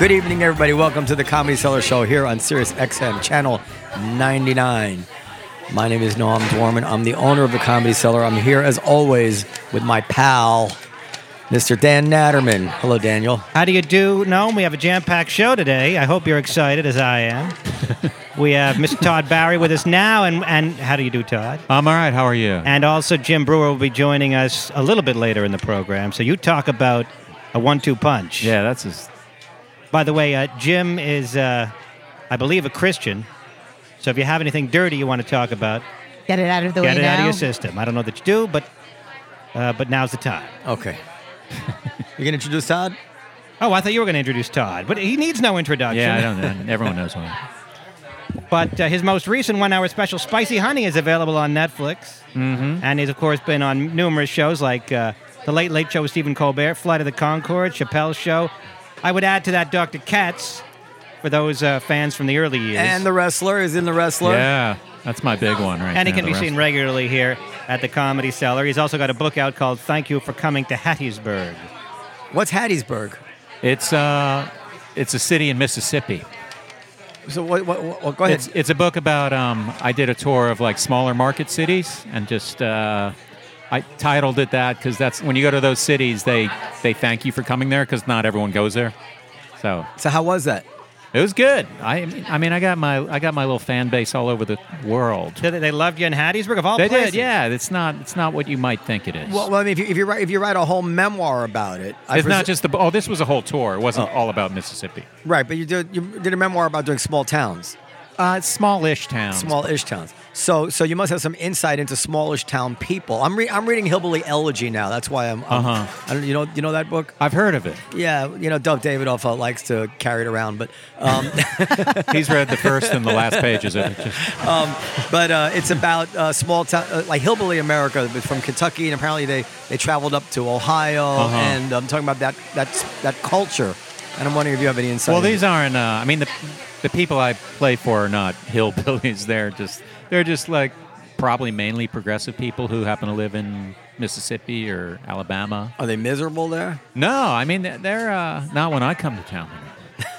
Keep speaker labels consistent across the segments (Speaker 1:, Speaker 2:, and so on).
Speaker 1: Good evening, everybody. Welcome to the Comedy Cellar Show here on Sirius XM Channel 99. My name is Noam Dworman. I'm the owner of the Comedy Cellar. I'm here, as always, with my pal, Mr. Dan Natterman. Hello, Daniel.
Speaker 2: How do you do? Noam? we have a jam-packed show today. I hope you're excited as I am. we have Mr. Todd Barry with us now, and and how do you do, Todd?
Speaker 3: I'm all right. How are you?
Speaker 2: And also Jim Breuer will be joining us a little bit later in the program. So you talk about a one-two punch.
Speaker 3: yeah, that's just.
Speaker 2: By the way, uh, Jim is, uh, I believe, a Christian. So if you have anything dirty you want to talk about,
Speaker 4: Get it out of the
Speaker 2: get
Speaker 4: way
Speaker 2: it
Speaker 4: now.
Speaker 2: out of your system. I don't know that you do, but uh, but now's the time.
Speaker 1: Okay. you going to introduce Todd?
Speaker 2: Oh, I thought you were going to introduce Todd, but he needs no introduction.
Speaker 3: Yeah, I don't know. Everyone knows him.
Speaker 2: But uh, his most recent one-hour special, Spicy Honey, is available on Netflix, mm-hmm. and he's of course been on numerous shows like uh, The Late Late Show with Stephen Colbert, Flight of the Concord, Chappelle's Show. I would add to that Dr. Katz for those uh, fans from the early years.
Speaker 1: And the wrestler is in the wrestler.
Speaker 3: Yeah, that's my big one right
Speaker 2: And he
Speaker 3: now,
Speaker 2: can be
Speaker 3: the
Speaker 2: seen regularly here at the Comedy Cellar. He's also got a book out called "Thank You for Coming to Hattiesburg."
Speaker 1: What's Hattiesburg?
Speaker 3: It's uh, it's a city in Mississippi.
Speaker 1: So what? what, what what- go ahead.
Speaker 3: It's it's a book about. Um, I did a tour of like smaller market cities and just. Uh, I titled it that because that's when you go to those cities, they they thank you for coming there because not everyone goes there. So
Speaker 1: so how was that?
Speaker 3: it was good. I I mean I got my I got my little fan base all over the world.
Speaker 2: They, they loved you in Hattiesburg, of all
Speaker 3: They
Speaker 2: places.
Speaker 3: did, yeah. It's not it's not what you might think it is.
Speaker 1: Well, well I mean, if you, if you write if you write a whole memoir about it, I
Speaker 3: it's not
Speaker 1: presu-
Speaker 3: just the. Oh, this was a whole tour. It wasn't all about Mississippi.
Speaker 1: right, but you did you did a memoir about doing small towns.
Speaker 3: Uh, it's smallish towns.
Speaker 1: Small-ish towns. So, so you must have some insight into smallish town people. I'm, re- I'm reading Hillbilly Elegy now. That's why I'm. I'm
Speaker 3: Uh-huh.
Speaker 1: I you know, you know that book?
Speaker 3: I've heard of it.
Speaker 1: Yeah, you know, Dov Davidoff uh, likes to carry it around, but, um,
Speaker 3: He's read the first and the last pages of it. Just,
Speaker 1: but uh, it's about uh, small town, uh, like hillbilly America, but from Kentucky, and apparently they, they traveled up to Ohio,
Speaker 3: Uh-huh.
Speaker 1: and I'm talking about that that that culture. And I'm wondering if you have any insight.
Speaker 3: well, these aren't. Uh, I mean, the the people I play for are not hillbillies. They're just they're just like probably mainly progressive people who happen to live in Mississippi or Alabama.
Speaker 1: are they miserable there?
Speaker 3: No, I mean they're- they're uh, not when I come to town.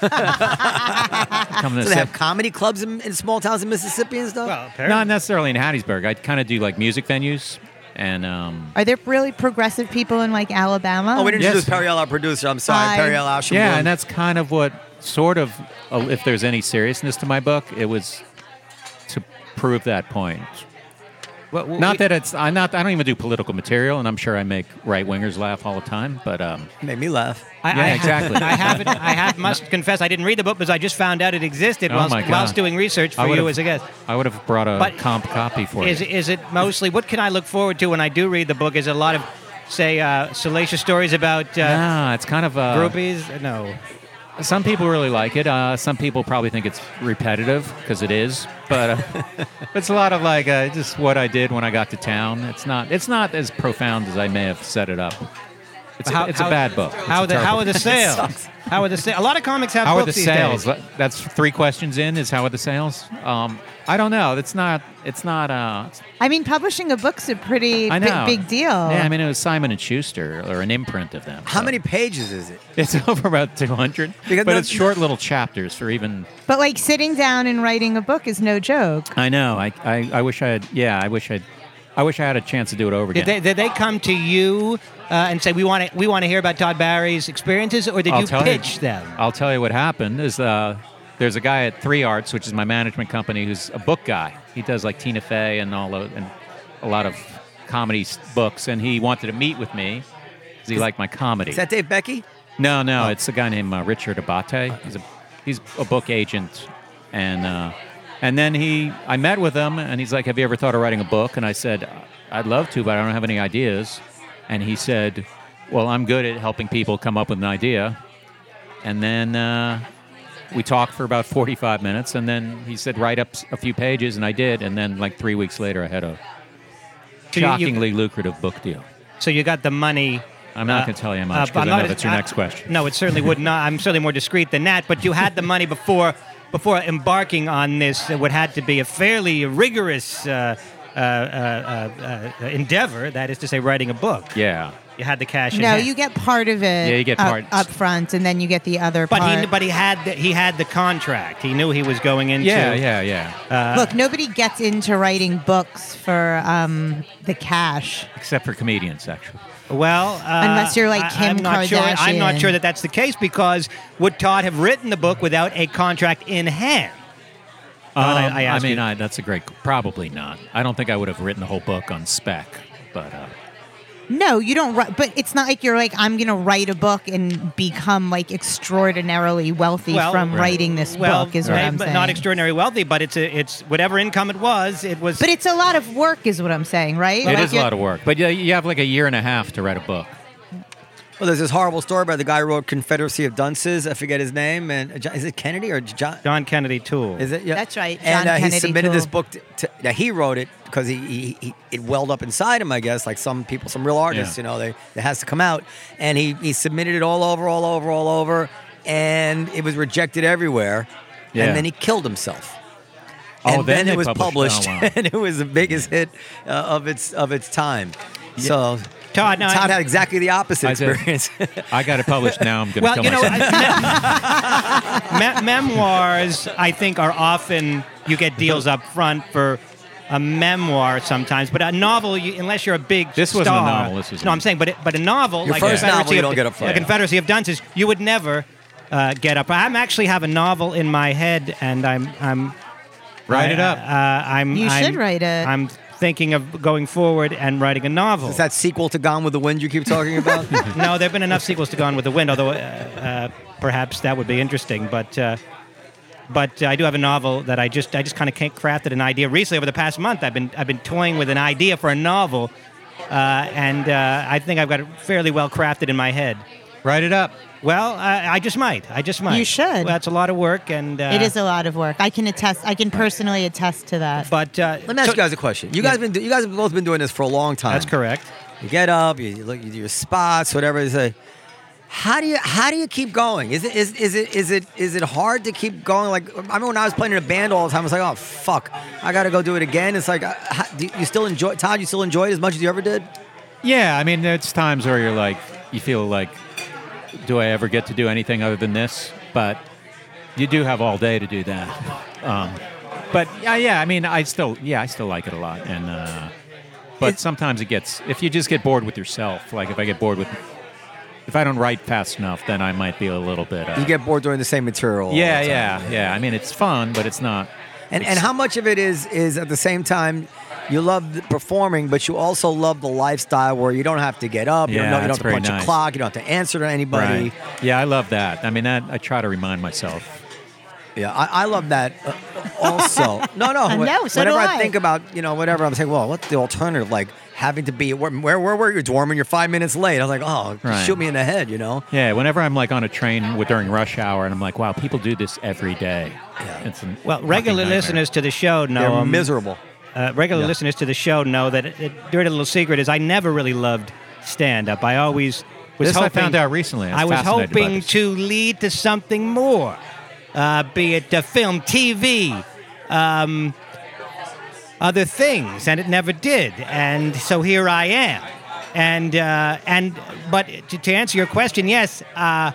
Speaker 3: come to
Speaker 1: Do they have comedy clubs in, in small towns in Mississippi and stuff?
Speaker 2: Well, apparently.
Speaker 3: not necessarily in Hattiesburg. I kind of do like music venues and. Um,
Speaker 4: Are there really progressive people in like Alabama?
Speaker 1: oh, we didn't
Speaker 3: Yes.
Speaker 1: introduce Periel, our producer. I'm sorry,
Speaker 4: Hi.
Speaker 1: Periel Aschenbrand.
Speaker 3: Yeah, and that's kind of what sort of, uh, if there's any seriousness to my book, it was to prove that point.
Speaker 2: Well, well,
Speaker 3: Not
Speaker 2: we-
Speaker 3: that it's, I'm not, I don't even do political material, and I'm sure I make right wingers laugh all the time. But um,
Speaker 1: made me laugh.
Speaker 2: I,
Speaker 3: Yeah,
Speaker 2: I,
Speaker 3: exactly.
Speaker 2: I haven't. I have must confess I didn't read the book because I just found out it existed
Speaker 3: Oh
Speaker 2: whilst, whilst doing research for you as a guest.
Speaker 3: I would have brought a
Speaker 2: But
Speaker 3: comp copy for
Speaker 2: Is
Speaker 3: you.
Speaker 2: is it mostly what can I look forward to when I do read the book? Is it a lot of say uh, salacious stories about uh,
Speaker 3: Nah, it's kind of uh,
Speaker 2: groupies? No.
Speaker 3: Some people really like it. Uh, some people probably think it's repetitive because it is. But uh, it's a lot of like uh, just what I did when I got to town. It's not. It's not as profound as I may have set it up. It's, a,
Speaker 2: How-
Speaker 3: it's
Speaker 2: how-
Speaker 3: a bad book.
Speaker 2: How are the how are the sales? how are the sales? A lot of comics have
Speaker 3: How are
Speaker 2: books
Speaker 3: the
Speaker 2: these
Speaker 3: sales?
Speaker 2: days.
Speaker 3: That's three questions in. Is how are the sales? Um, I don't know. It's not. It's not. Uh,
Speaker 4: I mean, publishing a book's a pretty
Speaker 3: I
Speaker 4: big,
Speaker 3: know.
Speaker 4: big deal.
Speaker 3: Yeah, I mean it was Simon and Schuster or an imprint of them.
Speaker 1: How
Speaker 3: so-
Speaker 1: many pages is it?
Speaker 3: It's over about two hundred, but
Speaker 1: no-
Speaker 3: it's short little chapters for even.
Speaker 4: but like sitting down and writing a book is no joke.
Speaker 3: I know. I, I, I wish I had. Yeah, I wish I. I wish I had a chance to do it over again.
Speaker 2: Did they, did they come to you uh, and say we want to we want to hear about Todd Barry's experiences, or did
Speaker 3: I'll
Speaker 2: you pitch
Speaker 3: you,
Speaker 2: them?
Speaker 3: I'll tell you what happened is uh, there's a guy at Three Arts, which is my management company, who's a book guy. He does like Tina Fey and all of, and a lot of comedy books, and he wanted to meet with me because he liked my comedy.
Speaker 1: Is that Dave Becky?
Speaker 3: no, no, it's a guy named uh, Richard Abate. He's a he's a book agent, and uh, and then he I met with him, and he's like, "Have you ever thought of writing a book?" And I said, "I'd love to, but I don't have any ideas." And he said, "Well, I'm good at helping people come up with an idea." And then uh, we talked for about 45 minutes, and then he said, write up a few pages, and I did. And then, like three weeks later, I had a
Speaker 2: So you- you-
Speaker 3: shockingly lucrative book deal.
Speaker 2: So you got the money.
Speaker 3: I'm not
Speaker 2: uh,
Speaker 3: going to tell you how
Speaker 2: uh,
Speaker 3: much
Speaker 2: but
Speaker 3: because
Speaker 2: I'm
Speaker 3: I know
Speaker 2: not-
Speaker 3: that's your next question.
Speaker 2: No, it certainly would not. I'm certainly more discreet than that. But you had the money before before embarking on this uh, what had to be a fairly rigorous uh, uh, uh, uh, uh, endeavor. That is to say, writing a book.
Speaker 3: Yeah.
Speaker 2: You had the cash. in
Speaker 4: No,
Speaker 2: hand.
Speaker 4: you get part of it.
Speaker 3: Yeah, you get
Speaker 4: up,
Speaker 3: part.
Speaker 4: up front, and then you get the other
Speaker 2: But
Speaker 4: part.
Speaker 2: he but he had the, he had the contract. He knew he was going into.
Speaker 3: Yeah, yeah, yeah.
Speaker 2: Uh,
Speaker 4: Look, nobody gets into writing books for um, the cash.
Speaker 3: Except for comedians, actually.
Speaker 2: Well, uh,
Speaker 4: Unless you're like
Speaker 2: I-
Speaker 4: Kim
Speaker 2: I'm not Sure, I'm not sure that that's the case because would Todd have written the book without a contract in hand? Todd, I-
Speaker 3: Um,
Speaker 2: I
Speaker 3: mean, I, that's a great. Probably not. I don't think I would have written the whole book on spec, but uh,
Speaker 4: No, you don't write. But it's not like you're like I'm going to write a book and become like extraordinarily wealthy
Speaker 2: Well,
Speaker 4: from
Speaker 3: right.
Speaker 4: writing this
Speaker 2: well,
Speaker 4: book. Is what I'm
Speaker 2: but
Speaker 4: saying.
Speaker 2: not extraordinarily wealthy, but it's a, it's whatever income it was. It was.
Speaker 4: But it's a lot of work, is what I'm saying, right?
Speaker 3: it
Speaker 4: Like
Speaker 3: is a lot of work. But yeah, you have like a year and a half to write a book.
Speaker 1: Well, there's this horrible story about the guy who wrote Confederacy of Dunces. I forget his name. And John- is it Kennedy or John?
Speaker 2: John Kennedy Toole.
Speaker 1: Is it? Yeah.
Speaker 4: That's right, John
Speaker 1: and
Speaker 4: John
Speaker 1: uh, he
Speaker 4: Kennedy
Speaker 1: submitted this book. To, to, now he wrote it because he, he, he it welled up inside him. I guess like some people, some real artists,
Speaker 3: Yeah.
Speaker 1: you know, they it has to come out. And he he submitted it all over, all over, all over, and it was rejected everywhere.
Speaker 3: Yeah.
Speaker 1: And then he killed himself.
Speaker 3: Oh,
Speaker 1: and
Speaker 3: then
Speaker 1: then, it was
Speaker 3: published-
Speaker 1: published,
Speaker 3: oh, wow.
Speaker 1: and it was the biggest hit uh, of its of its time. So
Speaker 2: Todd, now,
Speaker 1: Todd had exactly the opposite
Speaker 3: I said-
Speaker 1: experience.
Speaker 3: I got it published now. I'm going to
Speaker 2: well,
Speaker 3: kill
Speaker 2: you know,
Speaker 3: myself.
Speaker 2: me- memoirs, I think, are often you get deals up front for a memoir sometimes, but a novel, you, unless you're a big
Speaker 3: This wasn't a
Speaker 2: star-
Speaker 3: novel, this was
Speaker 2: no,
Speaker 3: a-
Speaker 2: I'm saying, but it, but a novel
Speaker 1: Your
Speaker 2: like
Speaker 1: first
Speaker 2: Confederacy
Speaker 1: novel you
Speaker 2: of,
Speaker 1: don't get up front.
Speaker 2: like Confederacy of Dunces, you would never uh, get up. I actually have a novel in my head, and I'm I'm
Speaker 3: Write
Speaker 2: I-
Speaker 3: it up.
Speaker 2: Uh, I'm
Speaker 4: You
Speaker 2: I'm-
Speaker 4: should write it.
Speaker 2: I'm thinking of going forward and writing a novel.
Speaker 1: Is that sequel to Gone with the Wind you keep talking about?
Speaker 2: no, there have been enough sequels to Gone with the Wind, although uh, uh, perhaps that would be interesting. But uh, but I do have a novel that I just I just kind of crafted an idea recently over the past month. I've been I've been toying with an idea for a novel, uh, and uh, I think I've got it fairly well crafted in my head.
Speaker 3: Write it up.
Speaker 2: Well, I, I just might. I just might.
Speaker 4: You should.
Speaker 2: Well, that's a lot of work, and uh,
Speaker 4: it is a lot of work. I can attest. I can personally attest to that.
Speaker 2: But uh,
Speaker 1: Let me ask
Speaker 2: so-
Speaker 1: you guys a question. You guys been do- you guys have both been doing this for a long time.
Speaker 2: That's correct.
Speaker 1: You get up, you, you look, you do your spots, whatever. You say, how do you how do you keep going? Is it is, is it is it is it hard to keep going? Like I remember when I was playing in a band all the time. I was like, oh fuck, I got to go do it again. It's like, uh, how, do you still enjoy Todd? You still enjoy it as much as you ever did?
Speaker 3: Yeah, I mean, it's times where you're like, you feel like, do I ever get to do anything other than this? But you do have all day to do that. Um, but yeah, yeah, I mean, I still, yeah, I still like it a lot. And uh, but sometimes it gets, if you just get bored with yourself, like if I get bored with, if I don't write fast enough, then I might be a little bit. Uh,
Speaker 1: You get bored doing the same material.
Speaker 3: yeah,
Speaker 1: time.
Speaker 3: yeah, yeah. I mean, it's fun, but it's not.
Speaker 1: And and how much of it is is at the same time. You love performing, but you also love the lifestyle where you don't have to get up. You
Speaker 3: Yeah,
Speaker 1: don't, you don't have to punch
Speaker 3: very
Speaker 1: a clock. You don't have to answer to anybody.
Speaker 3: Right. Yeah, I love that. I mean, that I try to remind myself.
Speaker 1: Yeah, I, I love that uh, also. no, no.
Speaker 4: I
Speaker 1: wh-
Speaker 4: know, so
Speaker 1: whenever
Speaker 4: do
Speaker 1: I.
Speaker 4: I.
Speaker 1: think about, you know, whatever, I'm saying, well, what's the alternative? Like having to be, where, where, where were you, Dorman? You're five minutes late. I was like, oh,
Speaker 3: Right.
Speaker 1: shoot me in the head, you know?
Speaker 3: Yeah, whenever I'm like on a train with, during rush hour, and I'm like, wow, people do this every day.
Speaker 1: Yeah.
Speaker 3: It's an
Speaker 2: Well, regular listeners to the show know
Speaker 1: They're miserable.
Speaker 2: Uh, regular
Speaker 1: Yeah.
Speaker 2: listeners to the show know that dirty little secret is I never really loved stand up. I always was
Speaker 3: This
Speaker 2: hoping.
Speaker 3: I found out recently. I was,
Speaker 2: I was hoping to lead to something more, uh, be it uh, film, TV, um, other things, and it never did. And so here I am. And uh, and but to, to answer your question, yes. Uh,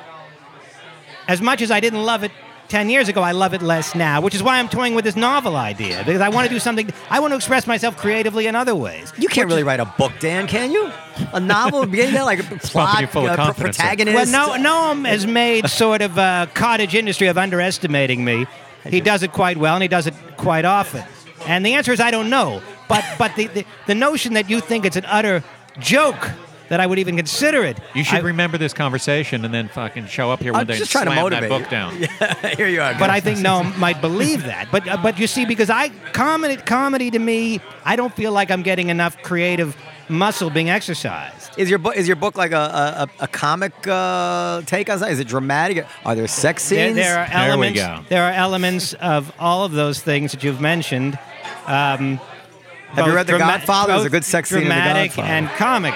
Speaker 2: as much as I didn't love it 10 years ago, I love it less now, which is why I'm toying with this novel idea because I want to do something, I want to express myself creatively in other ways.
Speaker 1: You can't really write a book, Dan, can you? A novel, beginning there, like a plot,
Speaker 3: you full of
Speaker 1: uh, pro-
Speaker 3: confidence.
Speaker 1: protagonist.
Speaker 2: Well, no, Noam has made sort of a cottage industry of underestimating me. He does it quite well, and he does it quite often. And the answer is I don't know. But but the, the, the notion that you think it's an utter joke that I would even consider it.
Speaker 3: You should
Speaker 2: I-
Speaker 3: remember this conversation and then fucking show up here one
Speaker 1: I'm
Speaker 3: day
Speaker 1: just
Speaker 3: and
Speaker 1: trying to
Speaker 3: slam
Speaker 1: motivate
Speaker 3: that
Speaker 1: you.
Speaker 3: book down.
Speaker 1: Yeah, Here you are.
Speaker 2: But I think Noam might believe that. But uh, but you see, because I comedy comedy to me, I don't feel like I'm getting enough creative muscle being exercised.
Speaker 1: Is your book is your book like a a, a comic uh, take on that? Is it dramatic? Are there sex scenes?
Speaker 2: there are
Speaker 3: There we
Speaker 2: elements.
Speaker 3: go.
Speaker 2: There are elements of all of those things that you've mentioned. Um,
Speaker 1: Have you read The Godfather? There's a good sex scene in The
Speaker 2: Dramatic
Speaker 1: Godfather.
Speaker 2: and comic.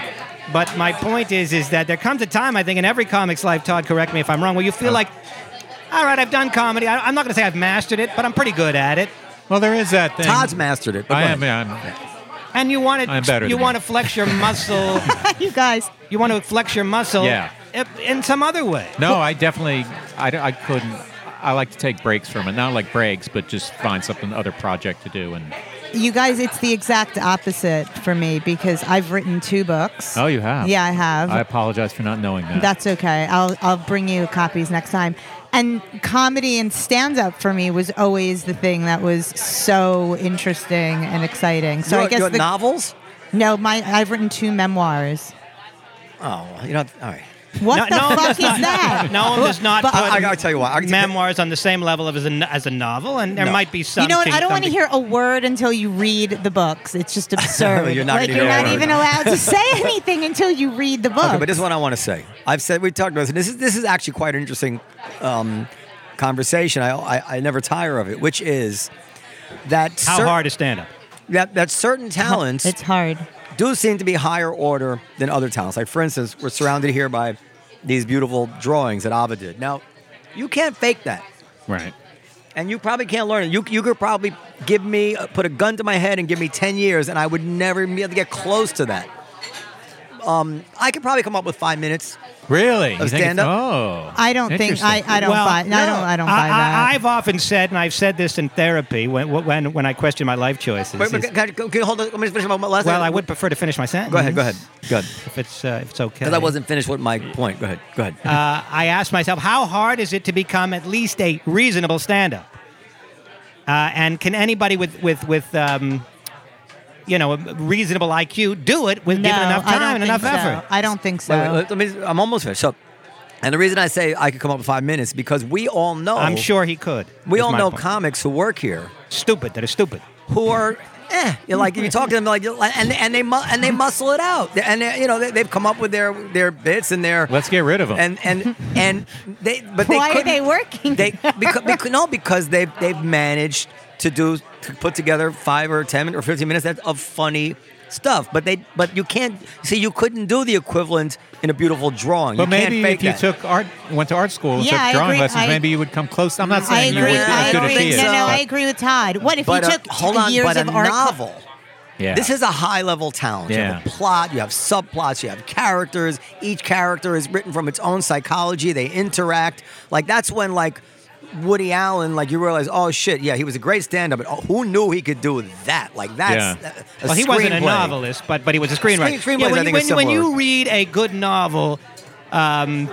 Speaker 2: But my point is, is that there comes a time, I think, in every comic's life. Todd, correct me if I'm wrong, where you feel like, all right, I've done comedy. I, I'm not going to say I've mastered it, but I'm pretty good at it.
Speaker 3: Well, there is that thing.
Speaker 1: Todd's mastered it. but
Speaker 3: I am.
Speaker 1: ahead.
Speaker 3: I'm,
Speaker 2: And you want
Speaker 3: I'm
Speaker 2: to,
Speaker 3: better
Speaker 2: you
Speaker 3: than
Speaker 2: want to flex your muscle.
Speaker 4: you guys.
Speaker 2: you want to flex your muscle.
Speaker 3: Yeah.
Speaker 2: In some other way.
Speaker 3: no, I definitely. I, I couldn't. I like to take breaks from it. Not like breaks, but just find something other project to do. And
Speaker 4: You guys, it's the exact opposite for me because I've written two books.
Speaker 3: oh, you have.
Speaker 4: Yeah, I have.
Speaker 3: I apologize for not knowing that.
Speaker 4: That's okay. I'll I'll bring you copies next time. And comedy and stand up for me was always the thing that was so interesting and exciting. So
Speaker 1: Your-
Speaker 4: I guess
Speaker 1: your
Speaker 4: the,
Speaker 1: novels.
Speaker 4: no, my I've written two memoirs.
Speaker 1: Oh, you know. All right.
Speaker 4: What
Speaker 2: No-
Speaker 4: the
Speaker 2: no
Speaker 4: fuck is
Speaker 2: not-
Speaker 4: that?
Speaker 2: No one does not
Speaker 4: But-
Speaker 2: put
Speaker 1: I- I gotta tell you what, I-
Speaker 2: memoirs on the same level of as a, as a novel, and there
Speaker 1: No.
Speaker 2: might be some.
Speaker 4: You know what? I don't want to hear a word until you read the books. It's just absurd.
Speaker 1: You're not
Speaker 4: like you're not even allowed to say anything until you read the book.
Speaker 1: Okay, but this is what I want to say. I've said we talked about this. and This is this is actually quite an interesting um, conversation. I, I I never tire of it, which is that
Speaker 2: How
Speaker 1: cer-
Speaker 2: hard to stand up?
Speaker 1: that that certain talents
Speaker 4: it's hard.
Speaker 1: Do seem to be higher order than other talents. Like for instance, we're surrounded here by these beautiful drawings that Ava did. Now, you can't fake that.
Speaker 3: right.
Speaker 1: And you probably can't learn it. You, you could probably give me, put a gun to my head and give me 10 years, and I would never be able to get close to that. Um, I could probably come up with five minutes.
Speaker 3: Really?
Speaker 1: Of
Speaker 3: You think
Speaker 1: stand-up?
Speaker 3: Oh.
Speaker 4: I don't think I, I don't
Speaker 2: Well,
Speaker 4: buy I don't I don't buy that.
Speaker 2: I, have often said, and I've said this in therapy when when when I question my life choices.
Speaker 1: Wait, wait,
Speaker 2: is-
Speaker 1: can, I- can you hold on? Let me finish my my last
Speaker 2: well, I would prefer to finish my sentence.
Speaker 1: Go ahead, go ahead. Good.
Speaker 2: If it's uh, if it's okay.
Speaker 1: Because I wasn't finished with my point. Go ahead. Go ahead.
Speaker 2: Uh, I asked myself, how hard is it to become at least a reasonable stand-up? Uh, and can anybody with with with um, you know a reasonable IQ do it with
Speaker 4: no,
Speaker 2: given enough time and enough
Speaker 4: so.
Speaker 2: effort?
Speaker 4: I don't think so.
Speaker 1: Wait, wait, let me, I'm almost finished. So, and the reason I say I could come up with five minutes because we all know.
Speaker 2: I'm sure he could.
Speaker 1: We all know
Speaker 2: point.
Speaker 1: comics who work here
Speaker 2: stupid that are stupid.
Speaker 1: who are eh. You're like you talk to them like and and they mu- and they muscle it out and they, you know they, they've come up with their their bits and their
Speaker 3: Let's get rid of them.
Speaker 1: and and and they but they
Speaker 4: Why are they working?
Speaker 1: They because, because no because they've they've managed to do to put together five or ten or fifteen minutes of funny stuff. But they but you can't see you couldn't do the equivalent in a beautiful drawing.
Speaker 3: but
Speaker 1: you can't
Speaker 3: maybe
Speaker 1: fake
Speaker 3: if you
Speaker 1: that.
Speaker 3: took art, went to art school and
Speaker 4: Yeah,
Speaker 3: took drawing lessons,
Speaker 4: I-
Speaker 3: maybe you would come close. I'm not
Speaker 4: I
Speaker 3: saying you would be
Speaker 4: I
Speaker 3: as good
Speaker 4: agree.
Speaker 3: as he is.
Speaker 4: no, no,
Speaker 3: but-
Speaker 4: I agree with Todd. What if
Speaker 1: but
Speaker 4: you
Speaker 1: uh,
Speaker 4: took
Speaker 1: hold on,
Speaker 4: years
Speaker 1: but a
Speaker 4: of art? cla-
Speaker 1: novel.
Speaker 3: yeah.
Speaker 1: This is a high level talent. You have a
Speaker 3: Yeah.
Speaker 1: plot, you have subplots, you have characters. Each character is written from its own psychology. They interact. Like that's when like Woody Allen, like you realize, oh shit, yeah, he was a great stand-up, but oh, who knew he could do that? Like that's
Speaker 3: Yeah.
Speaker 1: a, a
Speaker 2: Well, he wasn't a novelist, but but he was a screenwriter.
Speaker 1: Screen-
Speaker 2: yeah, when, you- when, when you read a good novel, um,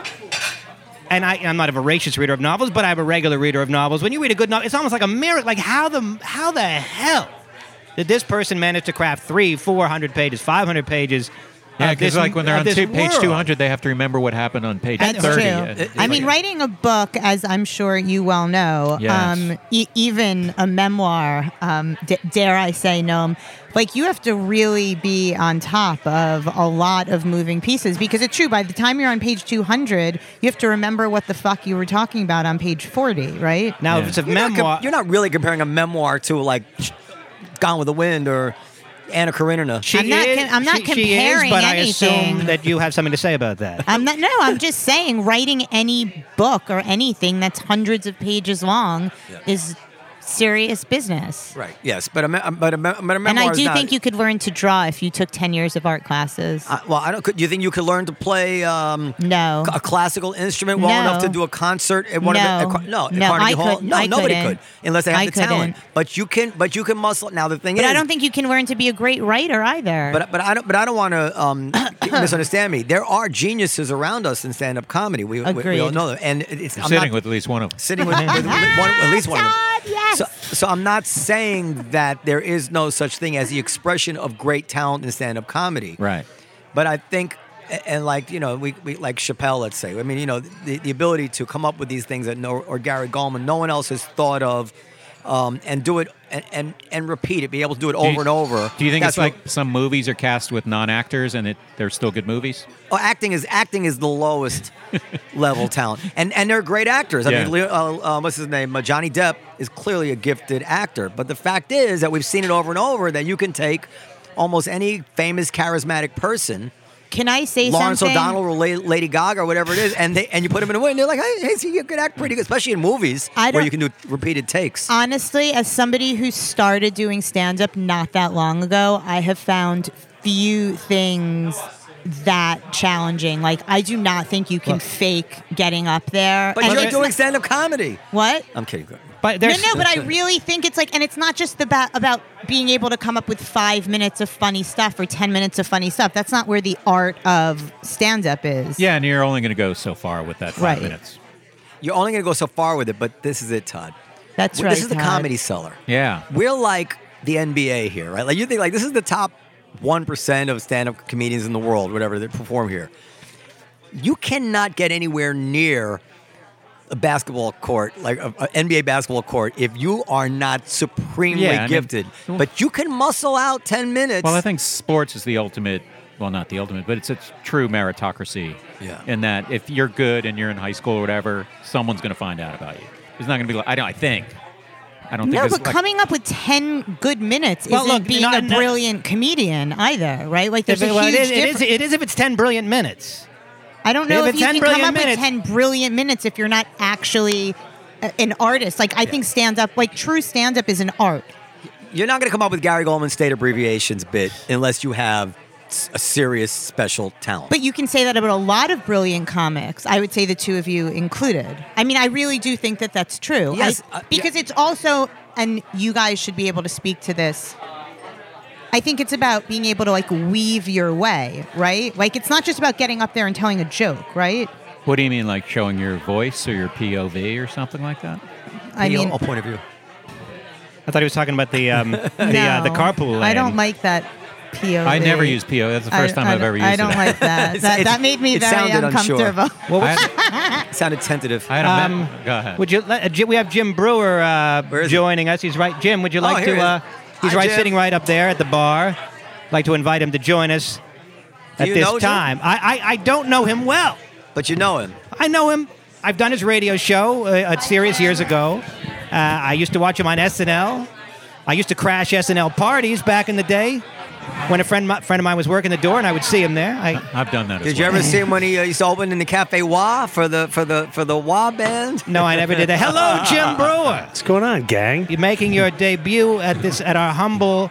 Speaker 2: and I, I'm not a voracious reader of novels, but I'm a regular reader of novels. When you read a good novel, it's almost like a miracle. Like how the how the hell did this person manage to craft three, four hundred pages, five hundred pages?
Speaker 3: Yeah, because like when they're on two, page
Speaker 2: world?
Speaker 3: 200, they have to remember what happened on page
Speaker 4: That's
Speaker 3: 30.
Speaker 4: true.
Speaker 3: And it's
Speaker 4: I mean, writing a book, as I'm sure you well know,
Speaker 3: Yes.
Speaker 4: um, e- even a memoir, um, d- dare I say, Noam, like you have to really be on top of a lot of moving pieces because it's true. By the time you're on page 200, you have to remember what the fuck you were talking about on page 40, right?
Speaker 2: Now,
Speaker 3: Yeah.
Speaker 2: if it's a
Speaker 1: You're not, com-
Speaker 2: memoir,
Speaker 1: you're not really comparing a memoir to like Gone with the Wind or Anna Karenina.
Speaker 2: she
Speaker 4: I'm not
Speaker 2: is,
Speaker 4: com- I'm not
Speaker 2: she- she is,
Speaker 4: comparing
Speaker 2: but I assume that you have something to say about that.
Speaker 4: I'm not. No, I'm just saying, writing any book or anything that's hundreds of pages long is serious business.
Speaker 1: Right. Yes, but a, me- but a, me- but a memoir
Speaker 4: And I
Speaker 1: is
Speaker 4: do
Speaker 1: not-
Speaker 4: think you could learn to draw if you took 10 years of art classes.
Speaker 1: I, well, I don't. Could, do you think you could learn to play um,
Speaker 4: no.
Speaker 1: a classical instrument well
Speaker 4: No.
Speaker 1: enough to do a concert at one of the
Speaker 4: No.
Speaker 1: at, Car- no, at
Speaker 4: No,
Speaker 1: Carnegie
Speaker 4: I
Speaker 1: Hall?
Speaker 4: couldn't.
Speaker 1: No,
Speaker 4: I
Speaker 1: nobody
Speaker 4: couldn't.
Speaker 1: could unless they have
Speaker 4: I
Speaker 1: the talent.
Speaker 4: couldn't.
Speaker 1: But you can. But you can muscle. Now the thing
Speaker 4: But
Speaker 1: is,
Speaker 4: I don't think you can learn to be a great writer either.
Speaker 1: But but I don't. But I don't want to um, misunderstand me. There are geniuses around us in stand-up comedy. We, we, we all know that, and it's
Speaker 3: You're
Speaker 1: I'm
Speaker 3: sitting
Speaker 1: not,
Speaker 3: with at least one of them.
Speaker 1: sitting with, with, with one, at least one of them.
Speaker 4: Todd, yes.
Speaker 1: So, so I'm not saying that there is no such thing as the expression of great talent in stand-up comedy.
Speaker 3: Right.
Speaker 1: But I think, and like you know, we, we like Chappelle, let's say. I mean, you know, the, the ability to come up with these things that no, or Gary Gulman, no one else has thought of, um, and do it and, and and repeat it, be able to do it over
Speaker 3: you-
Speaker 1: and over.
Speaker 3: Do you think
Speaker 1: That's
Speaker 3: it's like
Speaker 1: what-
Speaker 3: some movies are cast with non-actors and it, they're still good movies?
Speaker 1: oh, acting is acting is the lowest level talent, and and they're great actors. I
Speaker 3: Yeah.
Speaker 1: mean, uh, uh, what's his name? Uh, Johnny Depp is clearly a gifted actor, but the fact is that we've seen it over and over that you can take almost any famous charismatic person
Speaker 4: Can I say something?
Speaker 1: Lawrence
Speaker 4: something?
Speaker 1: O'Donnell or Lady Gaga or whatever it is, and they and you put them in a movie, and they're like, hey, so you could act pretty good, especially in movies
Speaker 4: I
Speaker 1: where you can do repeated takes.
Speaker 4: Honestly, as somebody who started doing stand up not that long ago, I have found few things that challenging. Like, I do not think you can fake getting up there.
Speaker 1: but
Speaker 4: And
Speaker 1: you're doing
Speaker 4: not-
Speaker 1: stand-up comedy.
Speaker 4: what?
Speaker 1: I'm kidding.
Speaker 2: But
Speaker 4: No,
Speaker 2: there's
Speaker 4: no, but I really think it's like, and it's not just about about being able to come up with five minutes of funny stuff or ten minutes of funny stuff. That's not where the art of stand up is.
Speaker 3: Yeah, and you're only going to go so far with that five
Speaker 4: Right.
Speaker 3: minutes.
Speaker 1: You're only going to go so far with it, but this is it, Todd.
Speaker 4: that's
Speaker 1: Well,
Speaker 4: right.
Speaker 1: This is the comedy cellar.
Speaker 3: Yeah.
Speaker 1: We're like the NBA here, right? Like you think like this is the top one percent of stand-up comedians in the world, whatever that perform here. You cannot get anywhere near a basketball court, like a, a NBA basketball court, if you are not supremely
Speaker 3: Yeah, I mean-
Speaker 1: gifted. but you can muscle out ten minutes.
Speaker 3: Well, I think sports is the ultimate. Well, not the ultimate, but it's a true meritocracy.
Speaker 1: Yeah.
Speaker 3: In that, if you're good and you're in high school or whatever, someone's going to find out about you. It's not going to be like I don't. I think. I don't think.
Speaker 4: No, but
Speaker 3: like-
Speaker 4: coming up with ten good minutes
Speaker 2: Well,
Speaker 4: isn't
Speaker 2: look,
Speaker 4: being
Speaker 2: not-
Speaker 4: a
Speaker 2: not-
Speaker 4: brilliant comedian either, right? Like there's a
Speaker 2: well,
Speaker 4: huge
Speaker 2: it, is, it,
Speaker 4: difference.
Speaker 2: is, it is if it's 10 brilliant minutes.
Speaker 4: I don't know
Speaker 2: If
Speaker 4: you can come up
Speaker 2: minutes-
Speaker 4: with ten brilliant minutes if you're not actually a- an artist. Like I think stand up, like true stand up, is an art.
Speaker 1: you're not going to come up with Gary Gulman state abbreviations bit unless you have a serious special talent.
Speaker 4: But you can say that about a lot of brilliant comics. I would say the two of you included. I mean, I really do think that that's true.
Speaker 1: Yes,
Speaker 4: I-
Speaker 1: uh,
Speaker 4: because it's also, and you guys should be able to speak to this. I think it's about being able to like weave your way, right? Like it's not just about getting up there and telling a joke, right?
Speaker 3: What do you mean, like showing your voice or your POV or something like that?
Speaker 4: I mean,
Speaker 1: a point of view.
Speaker 2: I thought he was talking about the um, the, uh, the carpool lane.
Speaker 4: I don't like that POV.
Speaker 3: I never use PO. That's the first
Speaker 4: I-
Speaker 3: time
Speaker 4: I
Speaker 3: I've ever used it.
Speaker 4: I don't
Speaker 3: it.
Speaker 4: like that. That, that made me
Speaker 1: it
Speaker 4: very
Speaker 1: sounded unsure.
Speaker 4: uncomfortable.
Speaker 3: I had,
Speaker 1: sounded tentative.
Speaker 3: I had a
Speaker 2: Um,
Speaker 3: me- Go ahead.
Speaker 2: Would you? let- Uh, we have Jim Breuer uh,
Speaker 1: Where is he?
Speaker 2: joining us. He's right. Jim, would you
Speaker 1: Oh,
Speaker 2: like
Speaker 1: here
Speaker 2: to? Uh, he's
Speaker 1: Hi,
Speaker 2: right,
Speaker 1: Jim.
Speaker 2: sitting right up there at the bar. Like to invite him to join us at
Speaker 1: you
Speaker 2: this time. I, I I don't know him well.
Speaker 1: But you know him.
Speaker 2: I know him. I've done his radio show uh, at Sirius years ago. Uh, I used to watch him on SNL. I used to crash SNL parties back in the day when a friend mi- friend of mine was working the door, and I would see him there. I,
Speaker 3: I've done that. as
Speaker 1: Did you
Speaker 3: well.
Speaker 1: ever see him when he uh, used to open in the Cafe Wha for the for the for the Wha band?
Speaker 2: no, I never did that. Hello, Jim Breuer.
Speaker 5: What's going on, gang?
Speaker 2: You're making your debut at this at our humble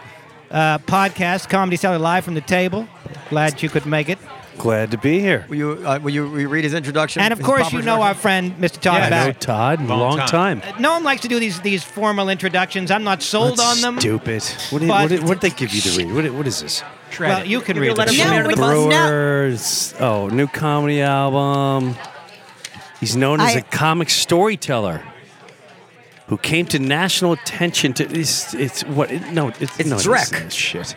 Speaker 2: uh, podcast, Comedy Cellar, live from the table. Glad you could make it.
Speaker 5: Glad to be here.
Speaker 1: Will you uh, will you re- read his introduction?
Speaker 2: And of course, you know our friend Mr. Todd
Speaker 3: Yeah,
Speaker 5: I know Todd.
Speaker 3: Long
Speaker 5: Long,
Speaker 3: time.
Speaker 5: time.
Speaker 2: No one likes to do these these formal introductions. I'm not sold
Speaker 5: That's
Speaker 2: on them.
Speaker 5: Stupid. What did, what, did, what did they give you to read? What, what is this?
Speaker 3: Shred
Speaker 2: Well,
Speaker 3: it.
Speaker 2: you can
Speaker 1: You're
Speaker 2: read
Speaker 1: let
Speaker 2: it.
Speaker 1: him
Speaker 4: No,
Speaker 1: in under the
Speaker 4: we're
Speaker 1: bus?
Speaker 4: No.
Speaker 5: Brewers. Oh, new comedy album. He's known as
Speaker 4: I-
Speaker 5: a comic storyteller who came to national attention to. It's, it's what? It, no, it's,
Speaker 1: It's
Speaker 5: no,
Speaker 1: Drek.
Speaker 5: It's, shit.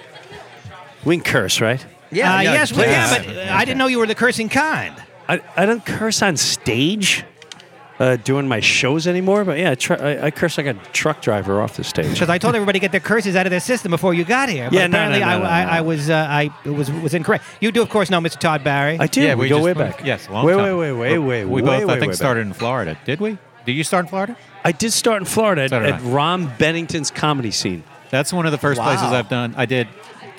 Speaker 5: We can curse, right?
Speaker 1: Yeah,
Speaker 2: Uh,
Speaker 1: yeah,
Speaker 2: yes, we
Speaker 1: please.
Speaker 2: can, but uh, I didn't know you were the cursing kind.
Speaker 5: I, I don't curse on stage uh, doing my shows anymore, but yeah, I, try, I, I curse like a truck driver off the stage.
Speaker 2: Because I told everybody to get their curses out of their system before you got here. But
Speaker 5: Yeah, no, no,
Speaker 2: apparently
Speaker 5: no,
Speaker 2: I,
Speaker 5: no,
Speaker 2: I,
Speaker 5: no.
Speaker 2: I was uh, I was was incorrect. You do, of course, know Mr. Todd Barry.
Speaker 5: I do.
Speaker 3: Yeah,
Speaker 5: we,
Speaker 3: we
Speaker 5: go
Speaker 3: just-
Speaker 5: way back.
Speaker 3: Yes, long
Speaker 5: wait,
Speaker 3: time.
Speaker 5: wait, wait, wait, wait.
Speaker 3: We both,
Speaker 5: way,
Speaker 3: I think, started
Speaker 5: back.
Speaker 3: in Florida. Did we? Did you start in Florida?
Speaker 5: I did start in Florida at, at Ron Bennington's comedy scene.
Speaker 3: That's one of the first
Speaker 1: Wow.
Speaker 3: places I've done. I did.